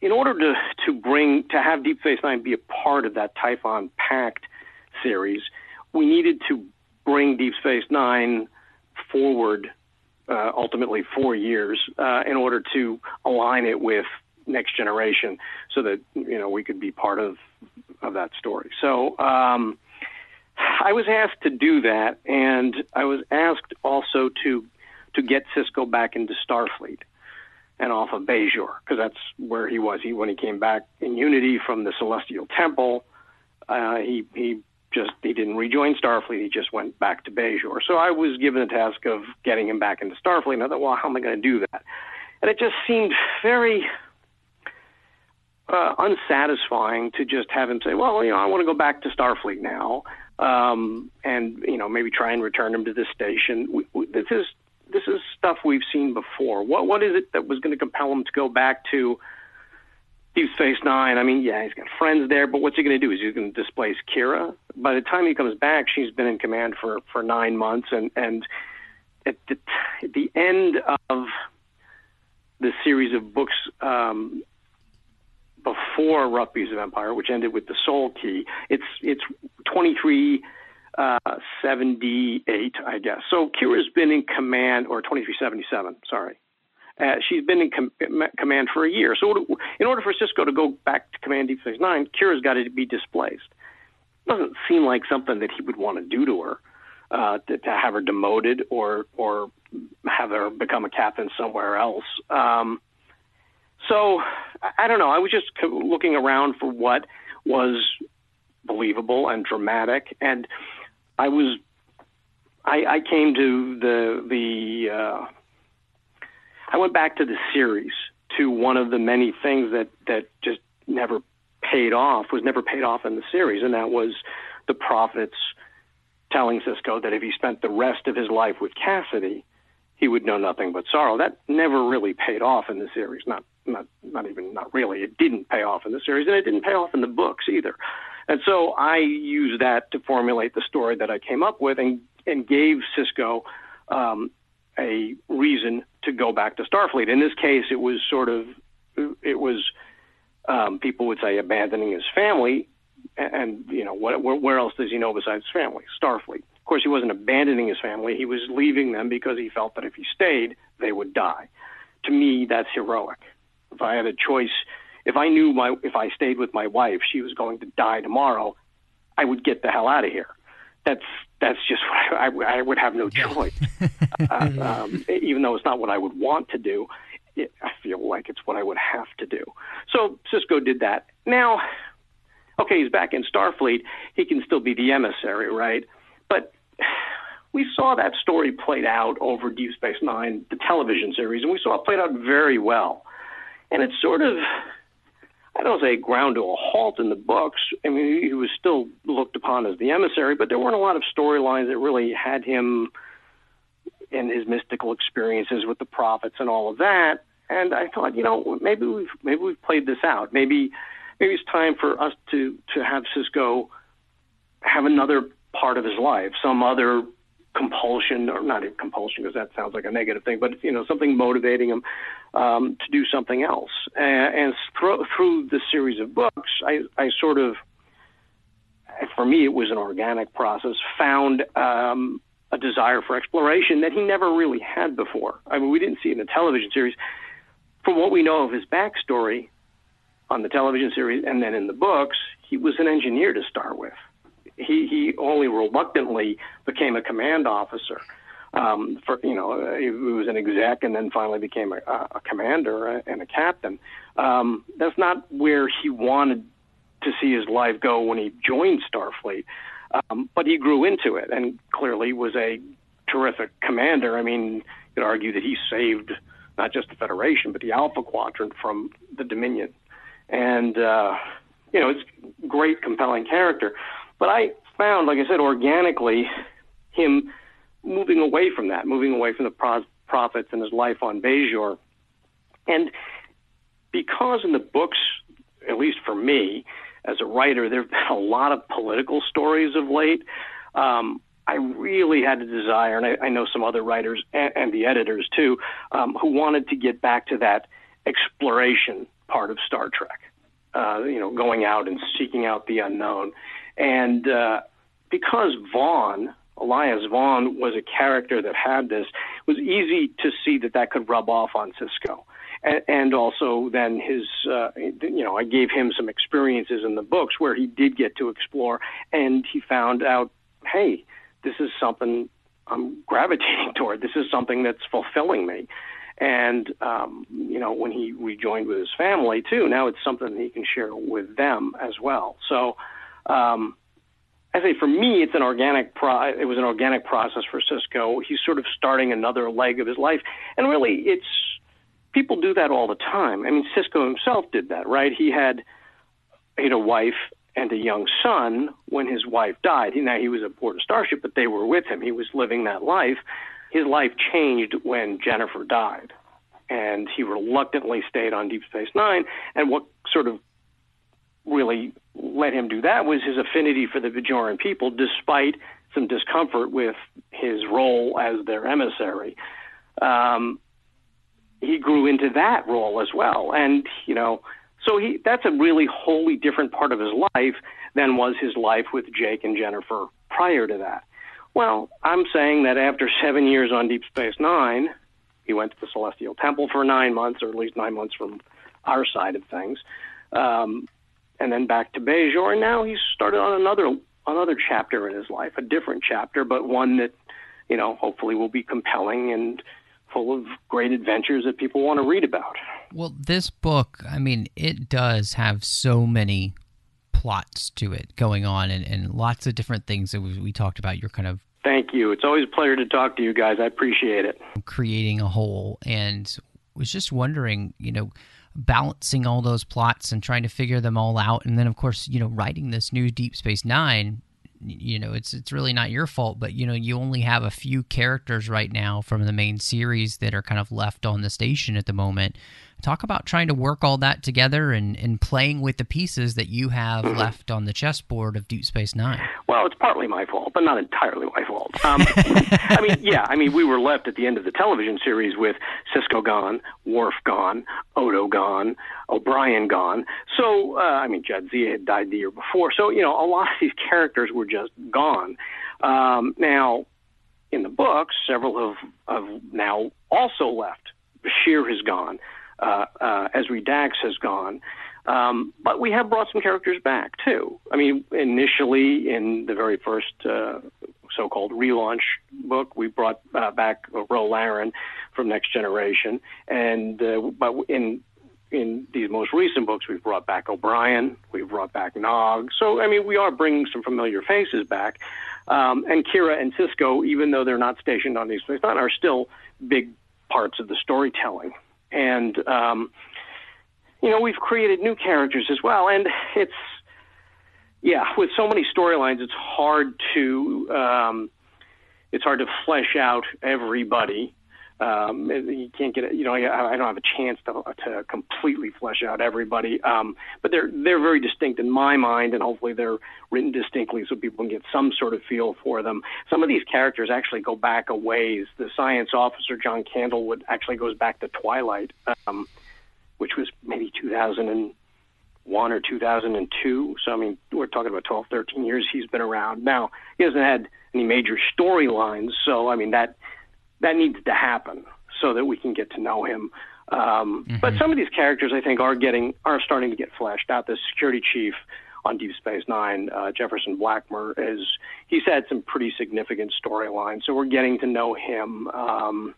in order to to bring to have Deep Space Nine be a part of that Typhon Pact series, we needed to bring Deep Space Nine forward uh, ultimately four years uh, in order to align it with next generation so that you know we could be part of of that story. So um, I was asked to do that, and I was asked also to to get Sisko back into Starfleet and off of Bajor because that's where he was. He when he came back in Unity from the Celestial Temple, uh, he he just he didn't rejoin Starfleet. He just went back to Bajor. So I was given the task of getting him back into Starfleet. And I thought, well, how am I going to do that? And it just seemed very uh, unsatisfying to just have him say, well, you know, I want to go back to Starfleet now, um, and you know, maybe try and return him to this station. We, we, this is this is stuff we've seen before. What what is it that was going to compel him to go back to Deep Space Nine? I mean, yeah, he's got friends there, but what's he going to do? Is he going to displace Kira? By the time he comes back, she's been in command for for nine months, and and at the, at the end of the series of books um, before Rough of Empire, which ended with the Soul Key. It's it's 23 uh, 78, I guess. So Kira's been in command, or 2377, sorry. Uh, she's been in com- command for a year. So in order for Sisko to go back to Command Deep Space Nine, Kira's got to be displaced. Doesn't seem like something that he would want to do to her, uh, to, to have her demoted or or have her become a captain somewhere else. Um, so I don't know. I was just looking around for what was believable and dramatic, and I was I, I came to the the uh, I went back to the series to one of the many things that that just never paid off was never paid off in the series, and that was the prophets telling Sisko that if he spent the rest of his life with Cassidy, he would know nothing but sorrow. That never really paid off in the series. Not not not even not really. It didn't pay off in the series, and it didn't pay off in the books either. And so I used that to formulate the story that I came up with, and and gave Sisko um, a reason to go back to Starfleet. In this case, it was sort of it was um, people would say abandoning his family, and, you know what, where, where else does he know besides family? Starfleet. Of course, he wasn't abandoning his family; he was leaving them because he felt that if he stayed, they would die. To me, that's heroic if I had a choice, if I knew my if I stayed with my wife, she was going to die tomorrow, I would get the hell out of here. That's that's just what I, I, I would have no choice, uh, um, even though it's not what I would want to do. it, I feel like it's what I would have to do. So Sisko did that. Now, okay, he's back in Starfleet. He can still be the emissary, right? But we saw that story played out over Deep Space Nine, the television series, and we saw it played out very well. And it's sort of, I don't say ground to a halt in the books. I mean, he was still looked upon as the emissary, but there weren't a lot of storylines that really had him and his mystical experiences with the prophets and all of that. And I thought, you know, maybe we've maybe we've played this out. Maybe maybe it's time for us to to have Sisko have another part of his life, some other compulsion, or not a compulsion because that sounds like a negative thing, but you know something motivating him um, to do something else. And, and through, through the series of books, I, I sort of, for me, it was an organic process. Found um, a desire for exploration that he never really had before. I mean, we didn't see it in the television series. From what we know of his backstory on the television series and then in the books, he was an engineer to start with he he only reluctantly became a command officer. Um, for you know, he was an exec and then finally became a, a commander and a captain. Um, that's not where he wanted to see his life go when he joined Starfleet. Um, but he grew into it and clearly was a terrific commander. I mean, you could argue that he saved not just the Federation, but the Alpha Quadrant from the Dominion. And, uh, you know, it's great, compelling character. But I found, like I said, organically, him moving away from that, moving away from the pro- prophets and his life on Bajor. And because in the books, at least for me as a writer, there have been a lot of political stories of late. Um, I really had a desire, and I, I know some other writers and, and the editors too, um, who wanted to get back to that exploration part of Star Trek. Uh, you know, going out and seeking out the unknown. And uh, because Vaughn, Elias Vaughn, was a character that had this, it was easy to see that that could rub off on Sisko. And, and also, then his, uh, you know, I gave him some experiences in the books where he did get to explore, and he found out, hey, this is something I'm gravitating toward. This is something that's fulfilling me. And um, you know, when he rejoined with his family too, now it's something he can share with them as well. So um, I say for me, it's an organic. Pro- it was an organic process for Sisko. He's sort of starting another leg of his life, and really, it's people do that all the time. I mean, Sisko himself did that, right? He had he had a wife and a young son when his wife died. Now he was aboard a starship, but they were with him. He was living that life. His life changed when Jennifer died, and he reluctantly stayed on Deep Space Nine. And what sort of really let him do that was his affinity for the Bajoran people, despite some discomfort with his role as their emissary. Um, he grew into that role as well, and you know, so he that's a really wholly different part of his life than was his life with Jake and Jennifer prior to that. Well, I'm saying that after seven years on Deep Space Nine, he went to the Celestial Temple for nine months, or at least nine months from our side of things. Um, and then back to Bajor. And now he's started on another another chapter in his life, a different chapter, but one that you know hopefully will be compelling and full of great adventures that people want to read about. Well, this book, I mean, it does have so many plots to it going on and, and lots of different things that we, we talked about. You're kind of Thank you. It's always a pleasure to talk to you guys. I appreciate it. Creating a whole and was just wondering, you know, balancing all those plots and trying to figure them all out. And then of course you know writing this new deep space nine you know it's it's really not your fault but you know you only have a few characters right now from the main series that are kind of left on the station at the moment talk about trying to work all that together and, and playing with the pieces that you have mm-hmm. left on the chessboard of Deep Space Nine. Well, it's partly my fault, but not entirely my fault. Um, I mean, yeah, I mean, we were left at the end of the television series with Sisko gone, Worf gone, Odo gone, O'Brien gone. So, uh, I mean, Jadzia had died the year before. So, you know, a lot of these characters were just gone. Um, now, in the books, several have, have now also left. Bashir has gone uh, uh, Ezri Dax has gone. Um, but we have brought some characters back too. I mean, initially in the very first uh, so-called relaunch book, we brought uh, back Ro Laren, from Next Generation, and uh, but in in these most recent books, we've brought back O'Brien, we've brought back Nog. So I mean, we are bringing some familiar faces back. Um, and Kira and Sisko, even though they're not stationed on Deep Space are still big parts of the storytelling. And um, you know, we've created new characters as well, and it's yeah, with so many storylines, it's hard to um, it's hard to flesh out everybody. Um, you can't get it. You know, I, don't have a chance to to completely flesh out everybody. Um, but they're they're very distinct in my mind, and hopefully they're written distinctly so people can get some sort of feel for them. Some of these characters actually go back a ways. The science officer John Candlewood actually goes back to Twilight, um, which was maybe 2000 and one or 2002. So, I mean, we're talking about 12, 13 years he's been around. Now, he hasn't had any major storylines. So, I mean, that, that needs to happen so that we can get to know him. Um, mm-hmm. But some of these characters, I think, are getting, are starting to get fleshed out. The security chief on Deep Space Nine, uh, Jefferson Blackmer, is, he's had some pretty significant storylines. So we're getting to know him. Um,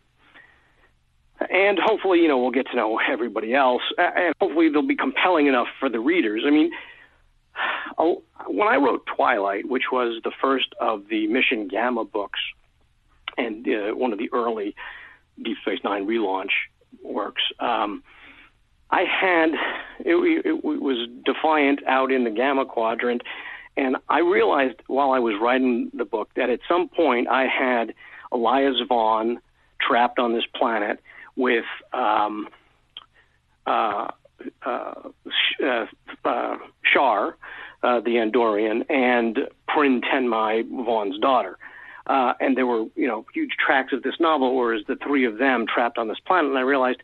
and hopefully, you know, we'll get to know everybody else, and hopefully they'll be compelling enough for the readers. I mean, when I wrote Twilight, which was the first of the Mission Gamma books, and uh, one of the early Deep Space Nine relaunch works, um, I had it, it was Defiant out in the Gamma Quadrant, and I realized while I was writing the book that at some point I had Elias Vaughn trapped on this planet with um, uh, uh, uh, uh, Shar, uh, the Andorian, and Prin Tenmai, Vaughn's daughter. Uh, and there were, you know, huge tracks of this novel, where the three of them trapped on this planet. And I realized,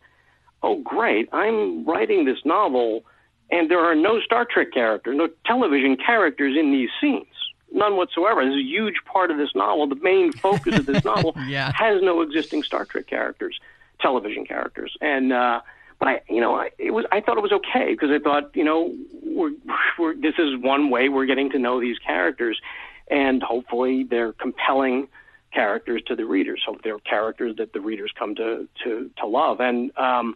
oh, great, I'm writing this novel, and there are no Star Trek characters, no television characters in these scenes. None whatsoever. This is a huge part of this novel. The main focus of this novel yeah. has no existing Star Trek characters television characters. And uh, but I, you know, I, it was I thought it was okay because I thought, you know, we're, we're this is one way we're getting to know these characters, and hopefully they're compelling characters to the readers. So they're characters that the readers come to to to love. And um,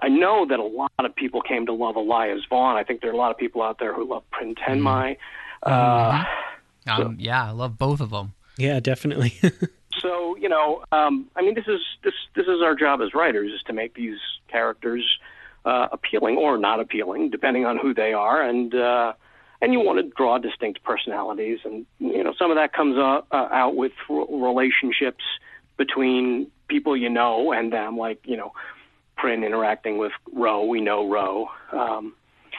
I know that a lot of people came to love Elias Vaughn. I think there are a lot of people out there who love Prin Tenmai. Mm-hmm. Uh, um, so. Yeah, I love both of them. Yeah, definitely. so you know, um, I mean, this is this this is our job as writers is to make these characters uh, appealing or not appealing, depending on who they are, and uh, and you want to draw distinct personalities, and you know, some of that comes uh, uh, out with r- relationships between people you know and them, like you know, Prin interacting with Ro. We know Ro, Um,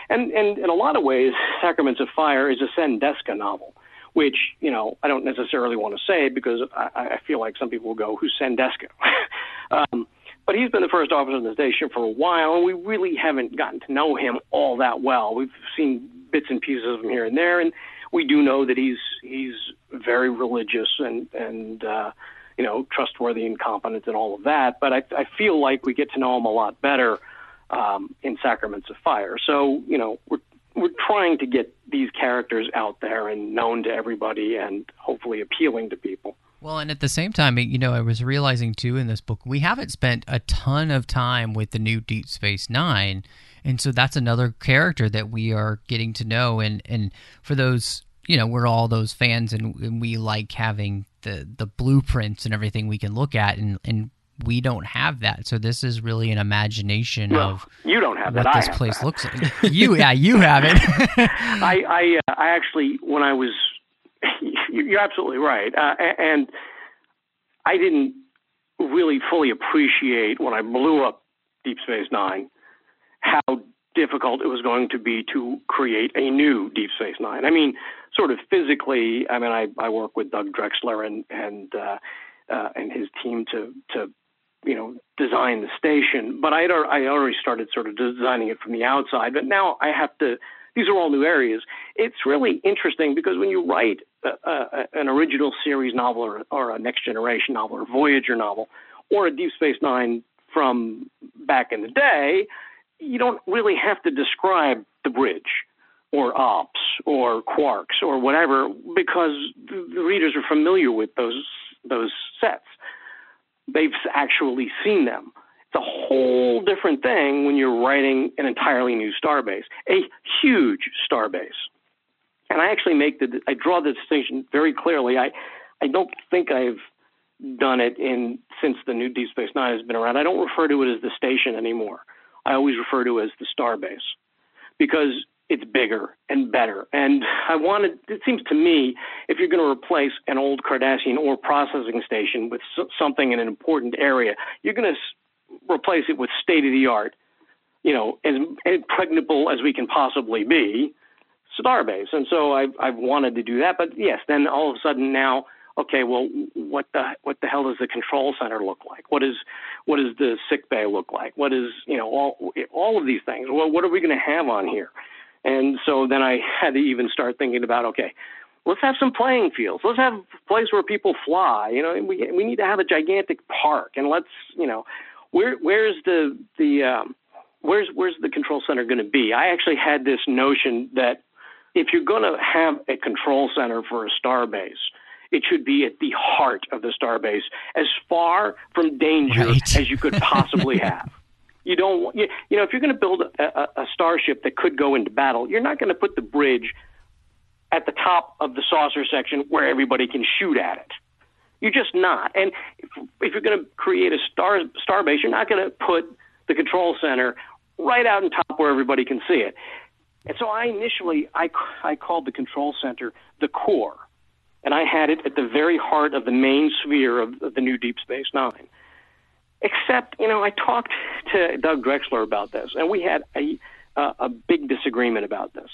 and, and in a lot of ways, Sacraments of Fire is a Cenn Desca novel which you know I don't necessarily want to say because I, I feel like some people will go, "Who's Cenn Desca?" um, but he's been the first officer in the station for a while, and we really haven't gotten to know him all that well. We've seen bits and pieces of him here and there, and we do know that he's he's very religious and and uh, you know trustworthy and competent and all of that. But I, I feel like we get to know him a lot better um, in Sacraments of Fire. So you know we're we're trying to get these characters out there and known to everybody and hopefully appealing to people. Well, and at the same time, you know, I was realizing too in this book, we haven't spent a ton of time with the new Deep Space Nine, and so that's another character that we are getting to know. And and for those, you know, we're all those fans, and, and we like having the the blueprints and everything we can look at and and we don't have that. So this is really an imagination well, of you don't have what that. this place that. looks like. you, yeah, you have it. I, I, uh, I actually, when I was, you're absolutely right, uh, and I didn't really fully appreciate when I blew up Deep Space Nine how difficult it was going to be to create a new Deep Space Nine. I mean, sort of physically. I mean, I, I work with Doug Drexler and and uh, uh, and his team to to you know, design the station. But I had I already started sort of designing it from the outside. But now I have to. These are all new areas. It's really interesting because when you write a, a, an original series novel or, or a next generation novel or Voyager novel or a Deep Space Nine from back in the day, you don't really have to describe the bridge or ops or quarks or whatever because the, readers are familiar with those those sets. they've actually seen them. It's a whole different thing when you're writing an entirely new starbase, a huge starbase. And I actually make the I draw the distinction very clearly. I I don't think I've done it in since the new Deep Space Nine has been around. I don't refer to it as the station anymore. I always refer to it as the starbase because it's bigger and better. And I wanted, it seems to me, if you're going to replace an old Cardassian ore processing station with something in an important area, you're going to replace it with state of the art, you know, as impregnable as we can possibly be, Starbase. And so I've, I've wanted to do that. But yes, then all of a sudden now, okay, well, what the what the hell does the control center look like? What is what does the sick bay look like? What is you know all all of these things? Well, what are we going to have on here? And so then I had to even start thinking about okay, let's have some playing fields. Let's have a place where people fly. You know, we we need to have a gigantic park, and let's you know, where where's the the um, where's where's the control center going to be? I actually had this notion that if you're going to have a control center for a star base, it should be at the heart of the starbase, as far from danger right. as you could possibly have. You don't, you, you know, if you're going to build a, a, a starship that could go into battle, you're not going to put the bridge at the top of the saucer section where everybody can shoot at it. You're just not. And if, if you're going to create a star starbase, you're not going to put the control center right out on top where everybody can see it. And so I initially I, I called the control center the core and I had it at the very heart of the main sphere of, of the new Deep Space Nine. Except, you know, I talked to Doug Drexler about this, and we had a uh, a big disagreement about this,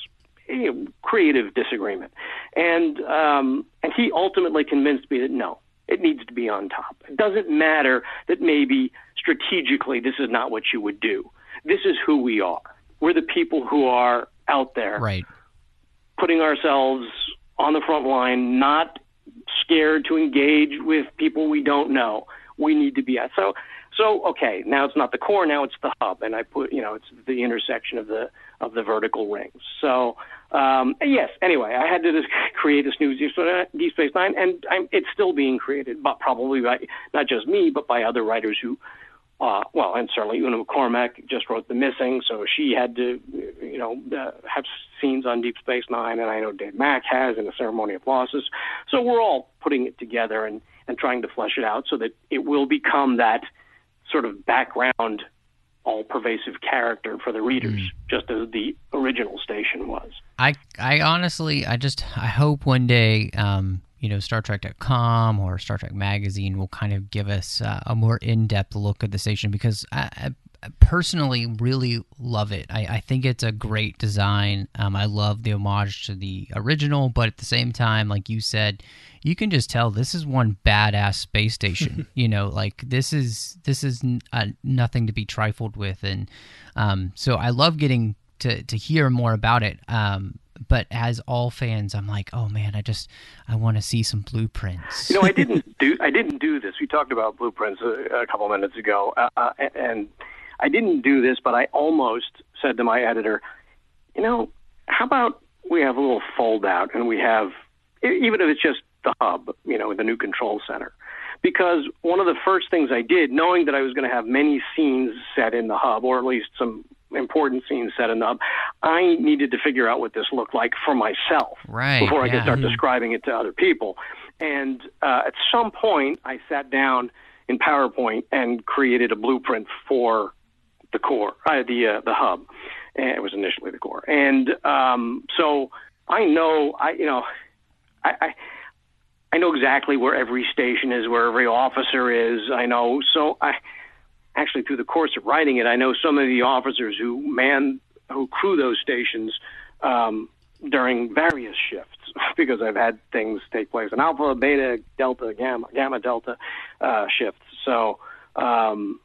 a creative disagreement, and um, and he ultimately convinced me that no, it needs to be on top. It doesn't matter that maybe strategically this is not what you would do. This is who we are. We're the people who are out there, right? Putting ourselves on the front line, not scared to engage with people we don't know. We need to be at so so okay. Now it's not the core. Now it's the hub, and I put you know it's the intersection of the of the vertical rings. So um, yes. Anyway, I had to just create this new Deep Space Nine, and I'm, it's still being created, but probably by not just me, but by other writers who uh, well, and certainly Una McCormack just wrote The Missing, so she had to, you know, uh, have scenes on Deep Space Nine, and I know Dave Mack has in The Ceremony of Losses. So we're all putting it together and, and trying to flesh it out so that it will become that sort of background, all pervasive character for the readers, mm. just as the original station was. I, I honestly, I just, I hope one day, um, you know, Star Trek.com or Star Trek Magazine will kind of give us uh, a more in depth look at the station because I, I personally really love it. I, I, think it's a great design. Um, I love the homage to the original, but at the same time, like you said, you can just tell this is one badass space station. you know, like this is this is uh, nothing to be trifled with, and um, so I love getting to to hear more about it. Um, but as all fans, I'm like, oh man, I just I want to see some blueprints. You know, I didn't do I didn't do this. We talked about blueprints a, a couple minutes ago, uh, uh, and I didn't do this, but I almost said to my editor, you know, how about we have a little fold out and we have even if it's just the hub, you know, the new control center. Because one of the first things I did, knowing that I was going to have many scenes set in the hub, or at least some important scenes set in the hub, I needed to figure out what this looked like for myself right, before I yeah. could start describing it to other people. And uh, at some point, I sat down in PowerPoint and created a blueprint for the core, uh, the uh, the hub. And it was initially the core, and um, so I know I you know I, I I know exactly where every station is, where every officer is. I know so I actually through the course of writing it, I know some of the officers who man who crew those stations um, during various shifts because I've had things take place in alpha, beta, delta, gamma, gamma, delta uh, shifts. So, um,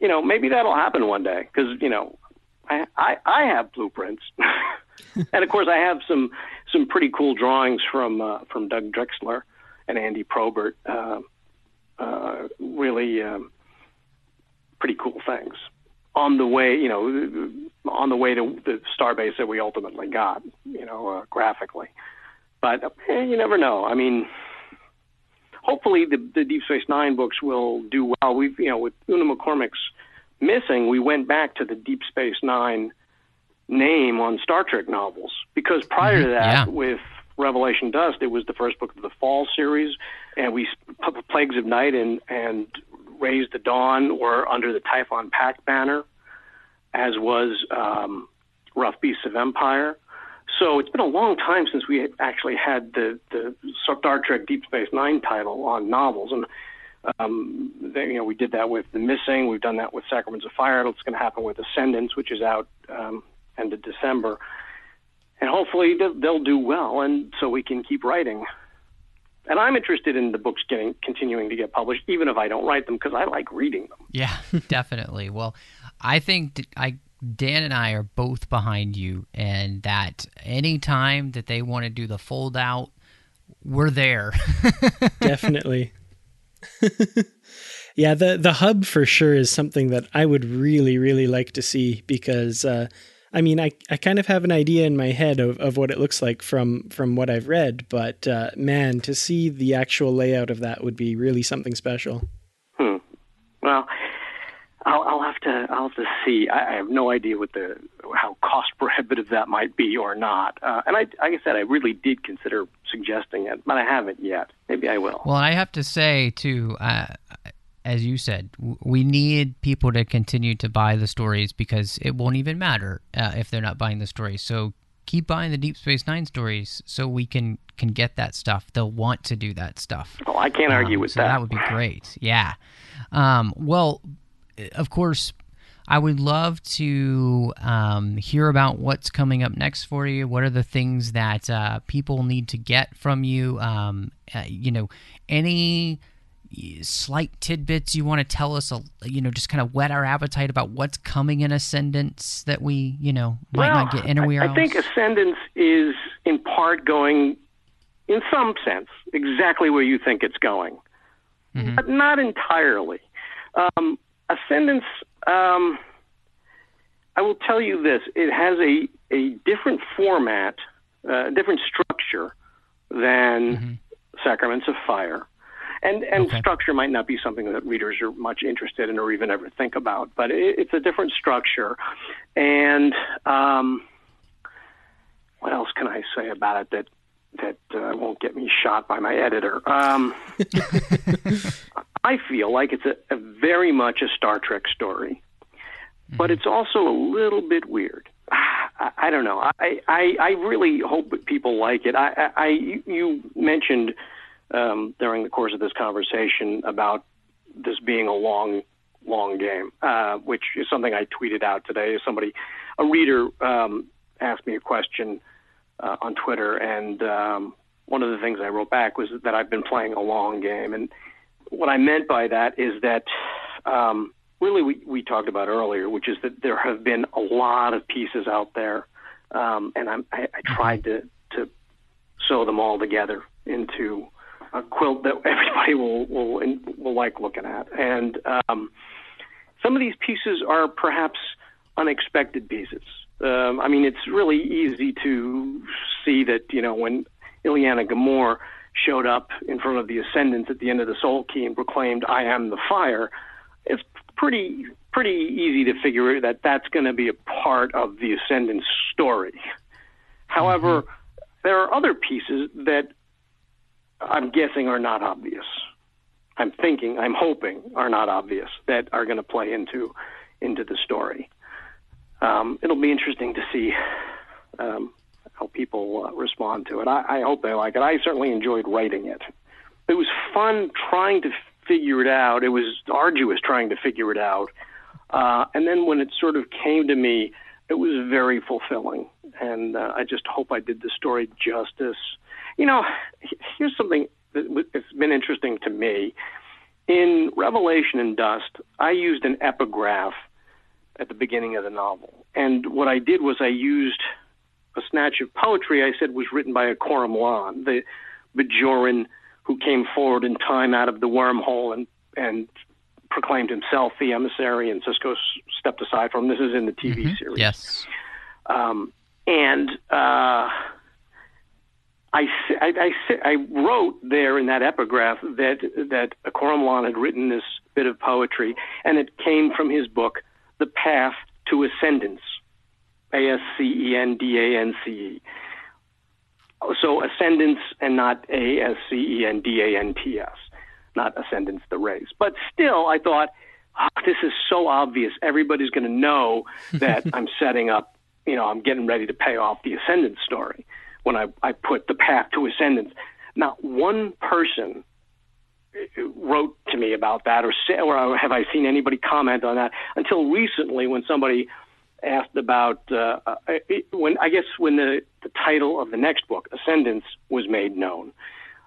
you know, maybe that'll happen one day because you know, I I, I have blueprints, and of course I have some some pretty cool drawings from uh, from Doug Drexler and Andy Probert. Uh, uh, really. Um, pretty cool things on the way, you know, on the way to the starbase that we ultimately got, you know, uh, graphically. But eh, you never know. I mean, hopefully the, the Deep Space Nine books will do well. We've you know with Una McCormack's missing, we went back to the Deep Space Nine name on Star Trek novels because prior to that, Yeah. with Revelation Dust, it was the first book of the Fall series, and we Plagues of Night and and Raise the Dawn were under the Typhon Pact banner, as was um, Rough Beasts of Empire. So it's been a long time since we actually had the the Star Trek Deep Space Nine title on novels, and um, they, you know we did that with The Missing. We've done that with Sacraments of Fire. It's going to happen with Ascendance, which is out um, end of December, and hopefully they'll, they'll do well, and so we can keep writing. And I'm interested in the books getting continuing to get published, even if I don't write them, because I like reading them. Yeah, definitely. Well, I think I Dan and I are both behind you, and that any time that they want to do the fold out, we're there. Definitely. yeah, the the hub for sure is something that I would really, really like to see because uh, I mean I, I kind of have an idea in my head of, of what it looks like from from what I've read, but uh, man, to see the actual layout of that would be really something special. Hmm. Well, I'll, I'll have to I'll have to see. I, I have no idea what the how cost prohibitive that might be or not. Uh, and I, like I said, I really did consider suggesting it, but I haven't yet. Maybe I will. Well, I have to say too, uh, as you said, we need people to continue to buy the stories because it won't even matter uh, if they're not buying the stories. So keep buying the Deep Space Nine stories so we can can get that stuff. They'll want to do that stuff. Oh, I can't argue Um, with so that. that would be great. Yeah. Um, well, of course, I would love to um, hear about what's coming up next for you. What are the things that uh, people need to get from you? Um, uh, you know, any slight tidbits you want to tell us? uh, You know, just kind of whet our appetite about what's coming in Ascendance that we, you know, might not get anywhere I, else. I think Ascendance is in part going, in some sense, exactly where you think it's going, but not entirely. Um, Ascendance, um, I will tell you this: it has a a different format, uh, different structure than Sacraments of Fire. And, and Okay. structure might not be something that readers are much interested in or even ever think about, but it, it's a different structure. And um, what else can I say about it that that uh, won't get me shot by my editor? Um, I feel like it's a, a very much a Star Trek story, but it's also a little bit weird. I, I don't know. I, I I really hope that people like it. I, I, you mentioned um, during the course of this conversation about this being a long, long game, uh, which is something I tweeted out today. Somebody, a reader, um, asked me a question uh, on Twitter, and um, one of the things I wrote back was that I've been playing a long game, and what I meant by that is that um, really we, we talked about earlier, which is that there have been a lot of pieces out there, um, and I'm, I, I tried to to sew them all together into a quilt that everybody will will will like looking at, and um, some of these pieces are perhaps unexpected pieces. Um, I mean, it's really easy to see that you know when Iliana Ghemor showed up in front of the Ascendants at the end of the Soul Key and proclaimed, "I am the fire." It's pretty pretty easy to figure that that's going to be a part of the Ascendants story. However, there are other pieces that I'm guessing are not obvious. I'm thinking, I'm hoping are not obvious that are going to play into into the story. Um, it'll be interesting to see um, how people uh, respond to it. I, I hope they like it. I certainly enjoyed writing it. It was fun trying to figure it out. It was arduous trying to figure it out. Uh, and then when it sort of came to me, it was very fulfilling. And uh, I just hope I did the story justice. You know, here's something that's been interesting to me. In Revelation and Dust, I used an epigraph at the beginning of the novel. And what I did was I used a snatch of poetry I said was written by Akorem the Bajoran who came forward in time out of the wormhole and, and proclaimed himself the emissary, and Sisko stepped aside from him. This is in the TV Mhm. series. Mm-hmm. Yes. Um, and uh, I, I, I, I wrote there in that epigraph that that Coram had written this bit of poetry, and it came from his book, The Path to Ascendance, A S C E N D A N C E. So ascendance and not A S C E N D A N T S, not ascendance the race. But still, I thought oh, this is so obvious. Everybody's going to know that I'm setting up. You know, I'm getting ready to pay off the ascendance story when I, I put the path to ascendance. Not one person eh, wrote to me about that, or say, or have I seen anybody comment on that until recently when somebody asked about uh, uh when I guess when the, the title of the next book, Ascendance, was made known.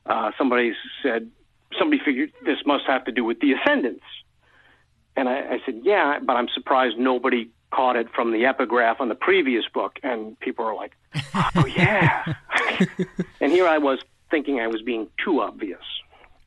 Uh, somebody said somebody figured this must have to do with the Ascendance, and I, I said, yeah, but I'm surprised nobody caught it from the epigraph on the previous book, and people are like, oh yeah, and here I was thinking I was being too obvious.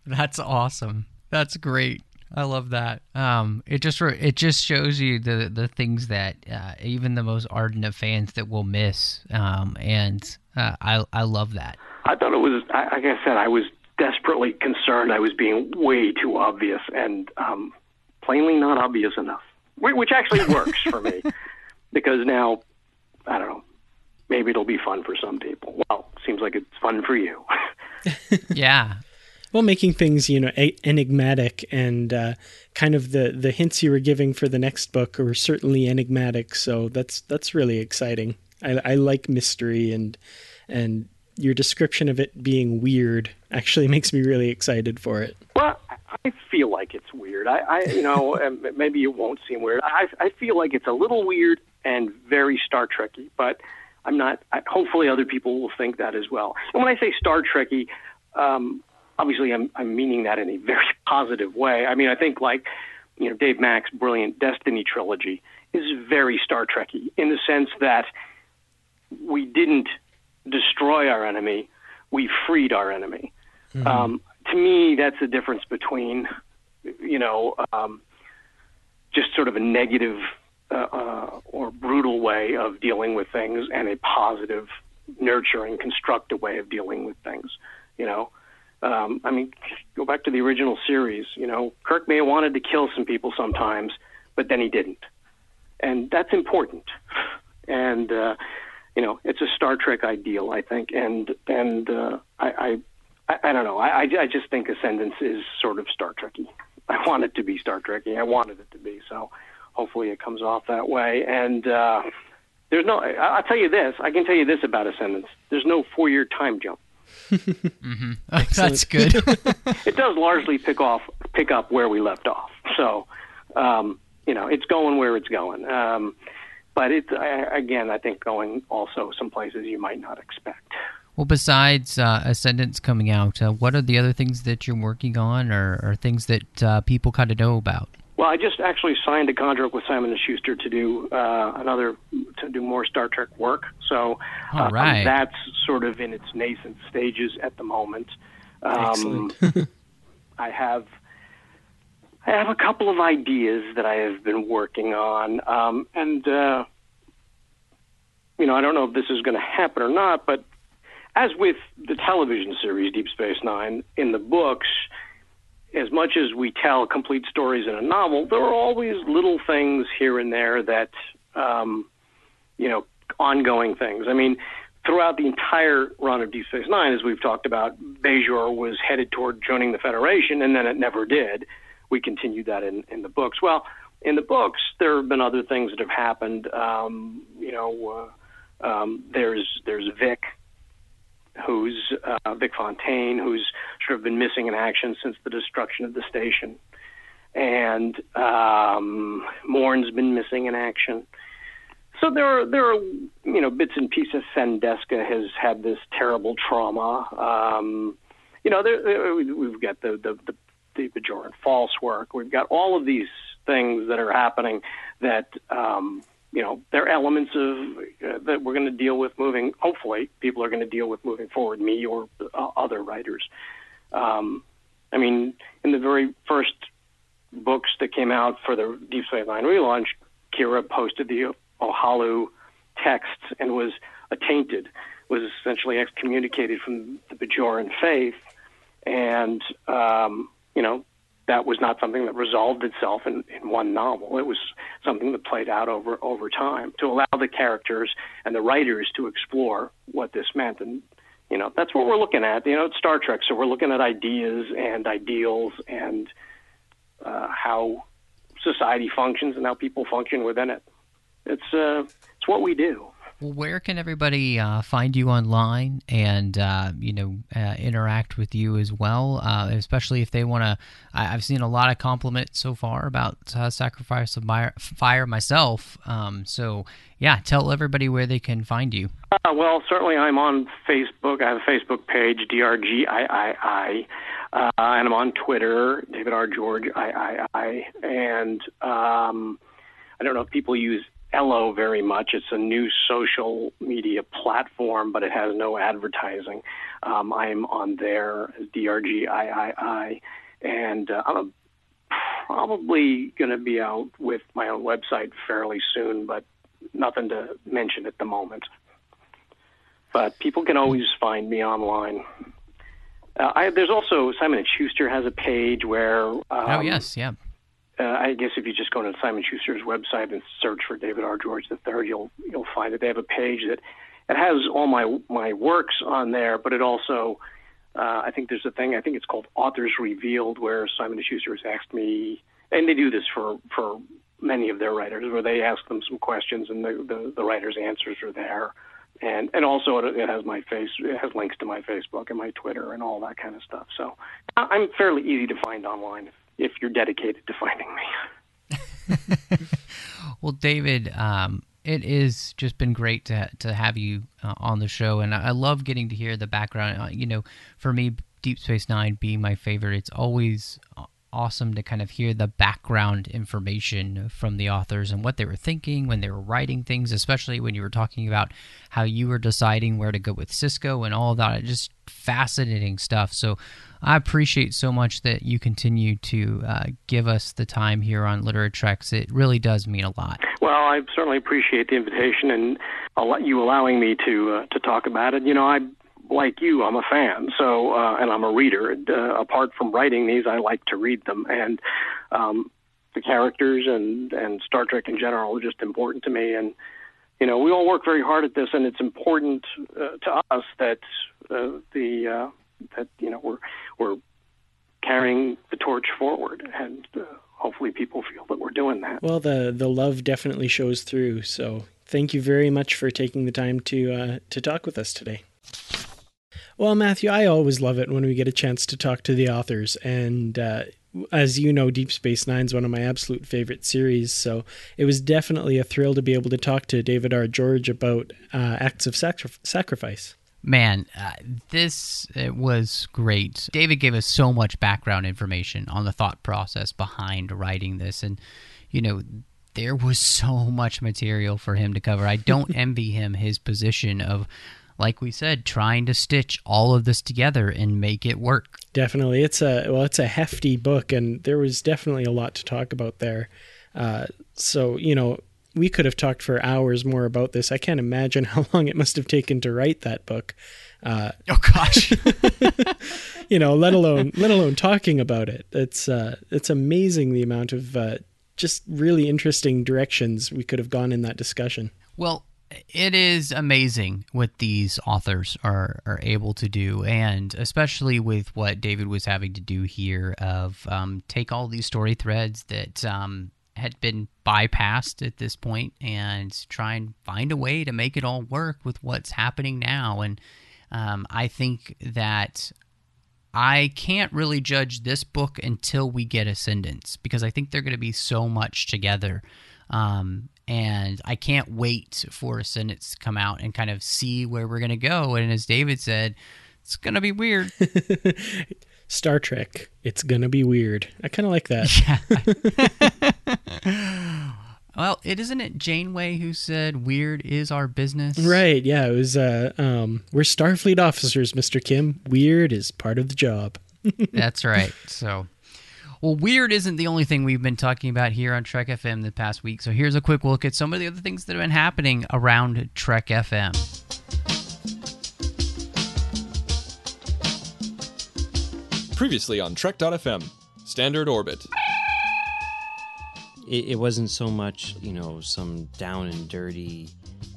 That's awesome. That's great. I love that. Um, it just it just shows you the the things that uh, even the most ardent of fans that will miss. Um, and uh, I I love that. I thought it was like I said I was desperately concerned I was being way too obvious and um, plainly not obvious enough, which actually works for me because now I don't know maybe it'll be fun for some people. Well, seems like it's fun for you. yeah, well, making things you know enigmatic and uh, kind of the the hints you were giving for the next book are certainly enigmatic. So that's that's really exciting. I, I like mystery and and your description of it being weird actually makes me really excited for it. Well, I feel like it's weird. I, I you know, maybe it won't seem weird. I, I feel like it's a little weird and very Star Trekky, but I'm not. I, hopefully, other people will think that as well. And when I say Star Trekky, um, obviously I'm, I'm meaning that in a very positive way. I mean, I think like, you know, Dave Mack's brilliant Destiny trilogy is very Star Trekky in the sense that we didn't destroy our enemy, we freed our enemy. Mm-hmm. Um, to me, that's the difference between, you know, um, just sort of a negative uh, uh, or brutal way of dealing with things and a positive, nurturing, constructive way of dealing with things. You know, um, I mean, go back to the original series. You know, Kirk may have wanted to kill some people sometimes, but then he didn't, and that's important. And uh, you know, it's a Star Trek ideal, I think, and and uh, I, I I don't know. I I just think Ascendance is sort of Star Trekky. I want it to be Star Trekky. I wanted it to be. So hopefully it comes off that way. And uh, there's no. I'll tell you this. I can tell you this about Ascendance. There's no four-year time jump mm-hmm. That's good. it does largely pick off pick up where we left off. So, um, you know, it's going where it's going. Um, but it's again, I think going also some places you might not expect. Well, besides uh, Ascendance coming out, uh, what are the other things that you're working on, or, or things that uh, people kind of know about? Well, I just actually signed a contract with Simon and Schuster to do uh, another to do more Star Trek work. So uh, right. that's sort of in its nascent stages at the moment. Um, I have I have a couple of ideas that I have been working on, um, and uh, you know I don't know if this is going to happen or not, but as with the television series Deep Space Nine, in the books as much as we tell complete stories in a novel, there are always little things here and there that, um, you know, ongoing things. I mean, throughout the entire run of Deep Space Nine, as we've talked about, Bajor was headed toward joining the Federation, and then it never did. We continued that in, in the books. Well, in the books, there have been other things that have happened. Um, you know, uh, um, there's there's Vic, who's uh, Vic Fontaine, who's sort of been missing in action since the destruction of the station, and um, Morn's been missing in action. So there are there are you know bits and pieces. Cenn Desca has had this terrible trauma. Um, you know, there, there, we've got the the the, the Bajoran false work. We've got all of these things that are happening that um, you know, there are elements of uh, that we're going to deal with moving. Hopefully, people are going to deal with moving forward. Me or uh, other writers. Um, I mean, in the very first books that came out for the Deep Space Nine relaunch, Kira posted the Ohalu texts and was attainted was essentially excommunicated from the Bajoran faith, and um, you know that was not something that resolved itself in, in one novel. It was something that played out over over time to allow the characters and the writers to explore what this meant. And you know that's what we're looking at. You know, it's Star Trek, so we're looking at ideas and ideals and uh, how society functions and how people function within it. It's uh, it's what we do. Well, where can everybody uh, find you online and uh, you know uh, interact with you as well? Uh, especially if they want to. I've seen a lot of compliments so far about uh, Sacrifice of Fire myself. Um, so yeah, tell everybody where they can find you. Uh, well, certainly I'm on Facebook. I have a Facebook page, DRGIII. Uh, and I'm on Twitter, David R. George, I, I, I. And um, I don't know if people use Ello very much. It's a new social media platform, but it has no advertising. Um, I'm on there as DRGIII, and uh, I'm probably going to be out with my own website fairly soon, but nothing to mention at the moment. But people can always find me online. Uh, I, there's also Simon and Schuster has a page where. Um, oh yes, yeah uh, I guess if you just go to Simon Schuster's website and search for David R. George III, you'll you'll find that they have a page that it has all my my works on there, but it also uh, I think there's a thing I think it's called Authors Revealed, where Simon Schuster has asked me, and they do this for for many of their writers, where they ask them some questions and the the, the writers' answers are there. And and also it, it has my face, it has links to my Facebook and my Twitter and all that kind of stuff. So I'm fairly easy to find online if you're dedicated to finding me. well, David, um, it has just been great to to have you uh, on the show, and I love getting to hear the background. Uh, you know, for me, Deep Space Nine being my favorite, it's always awesome to kind of hear the background information from the authors and what they were thinking when they were writing things, especially when you were talking about how you were deciding where to go with Sisko and all that. Just fascinating stuff. So I appreciate so much that you continue to uh, give us the time here on Literary Treks. It really does mean a lot. Well, I certainly appreciate the invitation and you allowing me to uh, to talk about it. You know, I like you, I'm a fan. So, uh, and I'm a reader. Uh, apart from writing these, I like to read them, and um, the characters and and Star Trek in general are just important to me. And you know, we all work very hard at this, and it's important uh, to us that uh, the uh, that you know we're we're carrying the torch forward, and uh, hopefully people feel that we're doing that. Well, the the love definitely shows through. So thank you very much for taking the time to uh, to talk with us today. Well, Matthew, I always love it when we get a chance to talk to the authors, and uh, as you know, Deep Space Nine is one of my absolute favorite series. So it was definitely a thrill to be able to talk to David R. George about uh, acts of sacri- sacrifice. Man, uh, this was great. David gave us so much background information on the thought process behind writing this. And, you know, there was so much material for him to cover. I don't envy him his position of, like we said, trying to stitch all of this together and make it work. Definitely. It's a, well, it's a hefty book, and there was definitely a lot to talk about there. Uh, so, you know, we could have talked for hours more about this. I can't imagine how long it must have taken to write that book. Uh, oh gosh, you know, let alone let alone talking about it. It's uh, it's amazing the amount of uh, just really interesting directions we could have gone in that discussion. Well, it is amazing what these authors are are able to do, and especially with what David was having to do here of um, take all these story threads that um, had been bypassed at this point and try and find a way to make it all work with what's happening now. And um, I think that I can't really judge this book until we get Ascendance because I think they're going to be so much together. Um, and I can't wait for Ascendance to come out and kind of see where we're going to go. And as David said, it's going to be weird. Star Trek. It's gonna be weird. I kind of like that. Yeah. well, it isn't it Janeway who said weird is our business? Right, yeah, it was uh um we're Starfleet officers, Mr. Kim. Weird is part of the job. That's right. So well, weird isn't the only thing we've been talking about here on Trek FM the past week. So here's a quick look at some of the other things that have been happening around Trek FM. Previously on Trek.fm, Standard Orbit. It, it wasn't so much, you know, some down and dirty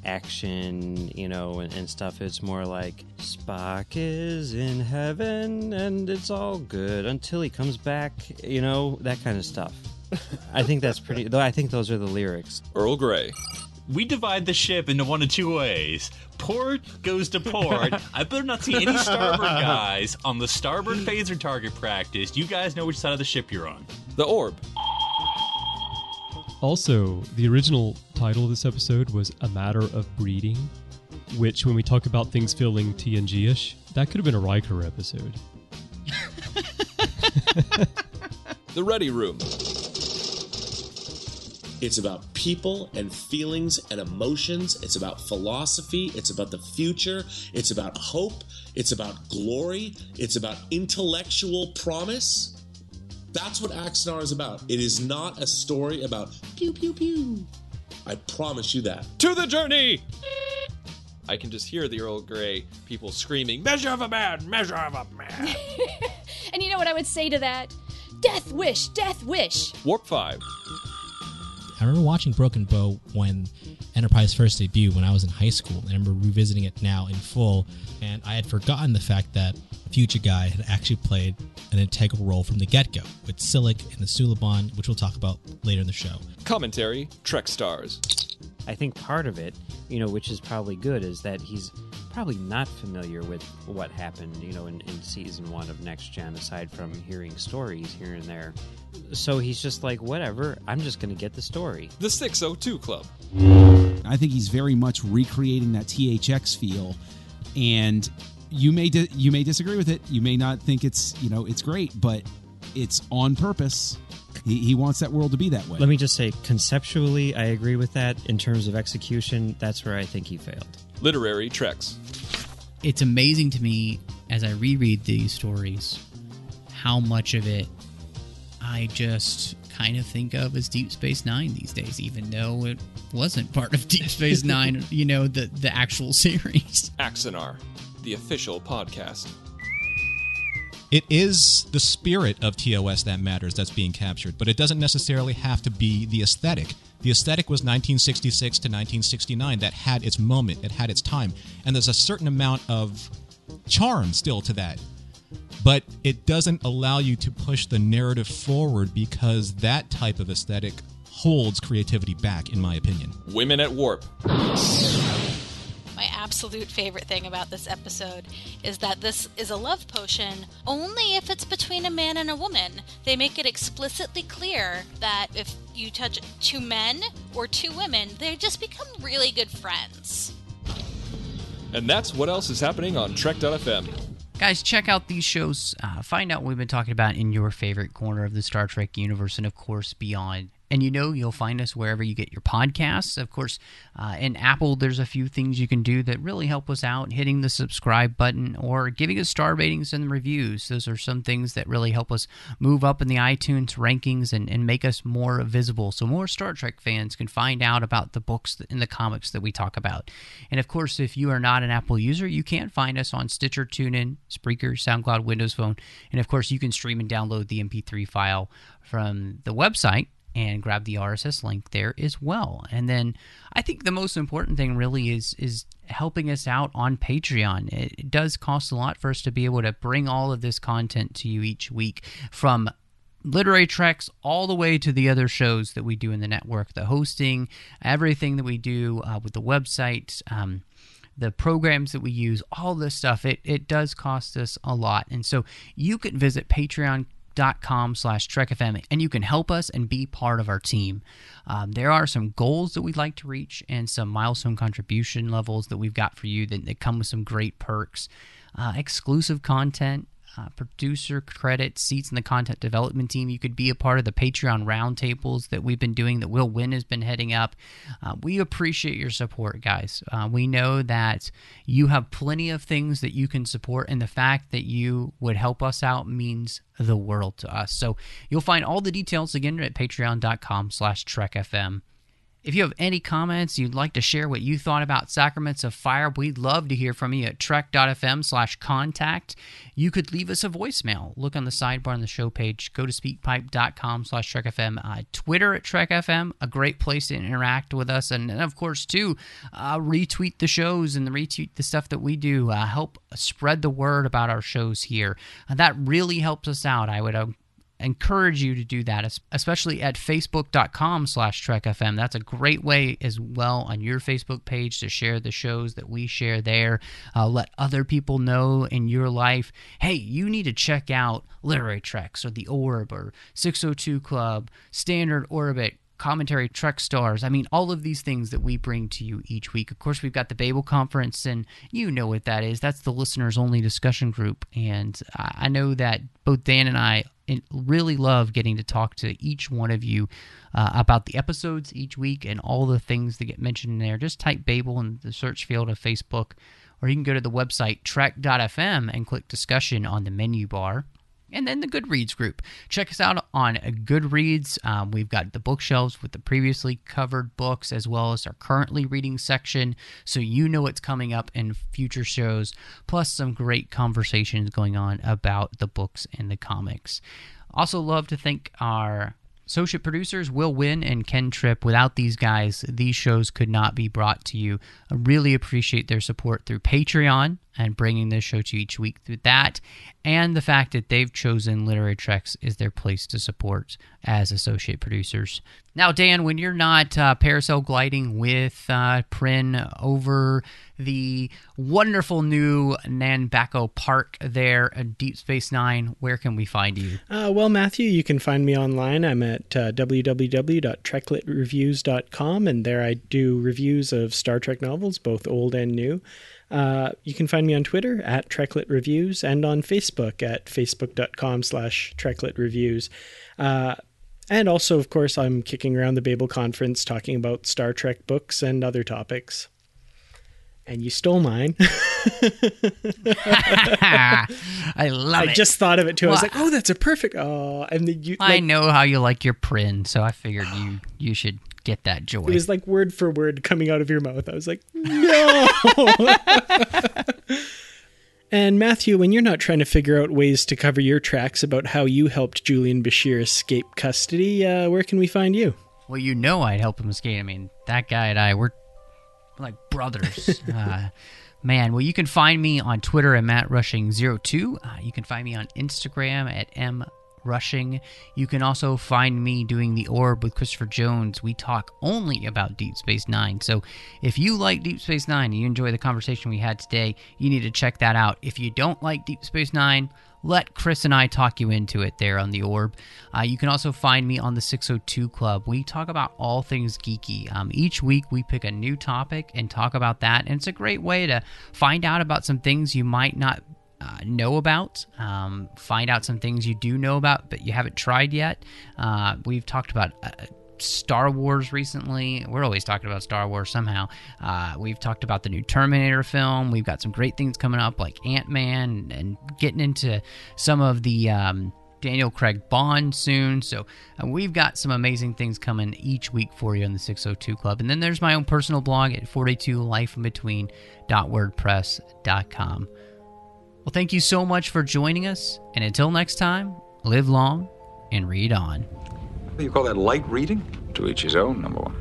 action, you know, and, and stuff. It's more like Spock is in heaven and it's all good until he comes back, you know, that kind of stuff. I think that's pretty. Though I think those are the lyrics. Earl Grey. We divide the ship into one of two ways. Port goes to port. I better not see any starboard guys on the starboard phaser target practice. You guys know which side of the ship you're on. The Orb. Also, the original title of this episode was A Matter of Breeding, which, when we talk about things feeling TNG ish, that could have been a Riker episode. The Ready Room. It's about people and feelings and emotions. It's about philosophy. It's about the future. It's about hope. It's about glory. It's about intellectual promise. That's what Axanar is about. It is not a story about pew, pew, pew. I promise you that. To the journey! I can just hear the Earl Grey people screaming, Measure of a man! Measure of a man! And you know what I would say to that? Death wish, death wish. Warp 5. I remember watching Broken Bow when Enterprise first debuted when I was in high school. And I remember revisiting it now in full, and I had forgotten the fact that Future Guy had actually played an integral role from the get-go with Silik and the Suliban, which we'll talk about later in the show. Commentary Trek Stars. I think part of it, you know, which is probably good, is that he's probably not familiar with what happened, you know, in, in season one of Next Gen, aside from hearing stories here and there. So he's just like, whatever, I'm just going to get the story. The 602 Club. I think he's very much recreating that THX feel, and you may di- you may disagree with it. You may not think it's you know it's great, but it's on purpose. He, he wants that world to be that way. Let me just say, conceptually, I agree with that. In terms of execution, that's where I think he failed. Literary Treks. It's amazing to me as I reread these stories how much of it I just kind of think of as Deep Space Nine these days, even though it wasn't part of Deep Space Nine, you know, the, the actual series. Axanar, the official podcast. It is the spirit of TOS that matters that's being captured, but it doesn't necessarily have to be the aesthetic. The aesthetic was 1966 to 1969. That had its moment, it had its time. And there's a certain amount of charm still to that. But it doesn't allow you to push the narrative forward because that type of aesthetic holds creativity back, in my opinion. Women at Warp. My absolute favorite thing about this episode is that this is a love potion only if it's between a man and a woman. They make it explicitly clear that if you touch two men or two women, they just become really good friends. And that's what else is happening on Trek.fm. Guys, check out these shows. Uh, find out what we've been talking about in your favorite corner of the Star Trek universe and, of course, beyond. And you know you'll find us wherever you get your podcasts. Of course, uh, in Apple, there's a few things you can do that really help us out. Hitting the subscribe button or giving us star ratings and reviews. Those are some things that really help us move up in the iTunes rankings and, and make us more visible. So more Star Trek fans can find out about the books and the comics that we talk about. And of course, if you are not an Apple user, you can find us on Stitcher, TuneIn, Spreaker, SoundCloud, Windows Phone. And of course, you can stream and download the MP3 file from the website and grab the RSS link there as well. And then I think the most important thing really is is helping us out on Patreon. It, it does cost a lot for us to be able to bring all of this content to you each week from literary treks all the way to the other shows that we do in the network, the hosting, everything that we do uh, with the website. Um, the programs that we use, all this stuff, it, it does cost us a lot. And so you can visit Patreon dot com slash trekfm and you can help us and be part of our team. Um, there are some goals that we'd like to reach and some milestone contribution levels that we've got for you that, that come with some great perks. Uh, exclusive content uh, producer credit, seats in the content development team. You could be a part of the Patreon roundtables that we've been doing that Will Nguyen has been heading up. Uh, we appreciate your support, guys. Uh, we know that you have plenty of things that you can support, and the fact that you would help us out means the world to us. So you'll find all the details again at patreon.com slash trekfm. If you have any comments, you'd like to share what you thought about Sacraments of Fire, we'd love to hear from you at trek.fm slash contact. You could leave us a voicemail. Look on the sidebar on the show page. Go to speakpipe.com slash trekfm. Uh, Twitter at trekfm, a great place to interact with us. And, and of course, too, uh, retweet the shows and the retweet the stuff that we do. Uh, help spread the word about our shows here. Uh, that really helps us out. I would uh, encourage you to do that especially at facebook.com slash trekfm. That's a great way as well on your facebook page to share the shows that we share there. Uh, let other people know in your life hey you need to check out literary treks or the orb or 602 club standard orbit commentary trek stars. I mean all of these things that we bring to you each week. Of course we've got the babel conference and you know what that is. That's the listeners only discussion group. And i know that both dan and i really love getting to talk to each one of you uh, about the episodes each week and all the things that get mentioned in there. Just type babel in the search field of facebook or you can go to the website trek.fm and click discussion on the menu bar and then the Goodreads group. Check us out on Goodreads. Um, we've got the bookshelves with the previously covered books as well as our currently reading section, so you know what's coming up in future shows, plus some great conversations going on about the books and the comics. Also, love to thank our Associate producers Will Nguyen and Ken Tripp. Without these guys, these shows could not be brought to you. I really appreciate their support through Patreon and bringing this show to you each week through that, and the fact that they've chosen Literary Treks is their place to support as associate producers. Now, Dan, when you're not uh, parasail gliding with uh, Prin over the wonderful new Nambaco Park there at Deep Space Nine, where can we find you? Uh, well, Matthew, you can find me online. I'm at uh, and there I do reviews of Star Trek novels, both old and new. Uh, you can find me on Twitter at Treklit Reviews and on Facebook at facebook.com slash Treklit Reviews. Uh, and also, of course, I'm kicking around the Babel conference talking about Star Trek books and other topics. And you stole mine. I love I it. I just thought of it too. I was like, "Oh, that's a perfect." Oh, and then you. I know how you like your Prin, so I figured you you should get that joy. It was like word for word coming out of your mouth. I was like, no. and Matthew, when you're not trying to figure out ways to cover your tracks about how you helped Julian Bashir escape custody, uh, where can we find you? Well, you know I'd help him escape. I mean, that guy and I, we're like brothers. uh, man, well, you can find me on Twitter at MattRushing02. Uh, you can find me on Instagram at M. Rushing. You can also find me doing The Orb with Christopher Jones. We talk only about Deep Space Nine. So if you like Deep Space Nine and you enjoy the conversation we had today, you need to check that out. If you don't like Deep Space Nine, let Chris and I talk you into it there on the Orb. Uh, you can also find me on the 602 Club. We talk about all things geeky. Um, each week we pick a new topic and talk about that, and it's a great way to find out about some things you might not uh, know about, um, find out some things you do know about but you haven't tried yet. Uh, we've talked about. Uh, Star Wars recently. We're always talking about Star Wars somehow. Uh, we've talked about the new Terminator film. We've got some great things coming up like Ant Man and getting into some of the um, Daniel Craig Bond soon. So uh, we've got some amazing things coming each week for you on the 602 Club. And then there's my own personal blog at 42lifeinbetween.wordpress.com. Well, thank you so much for joining us. And until next time, live long and read on. You call that light reading? To each his own, number one.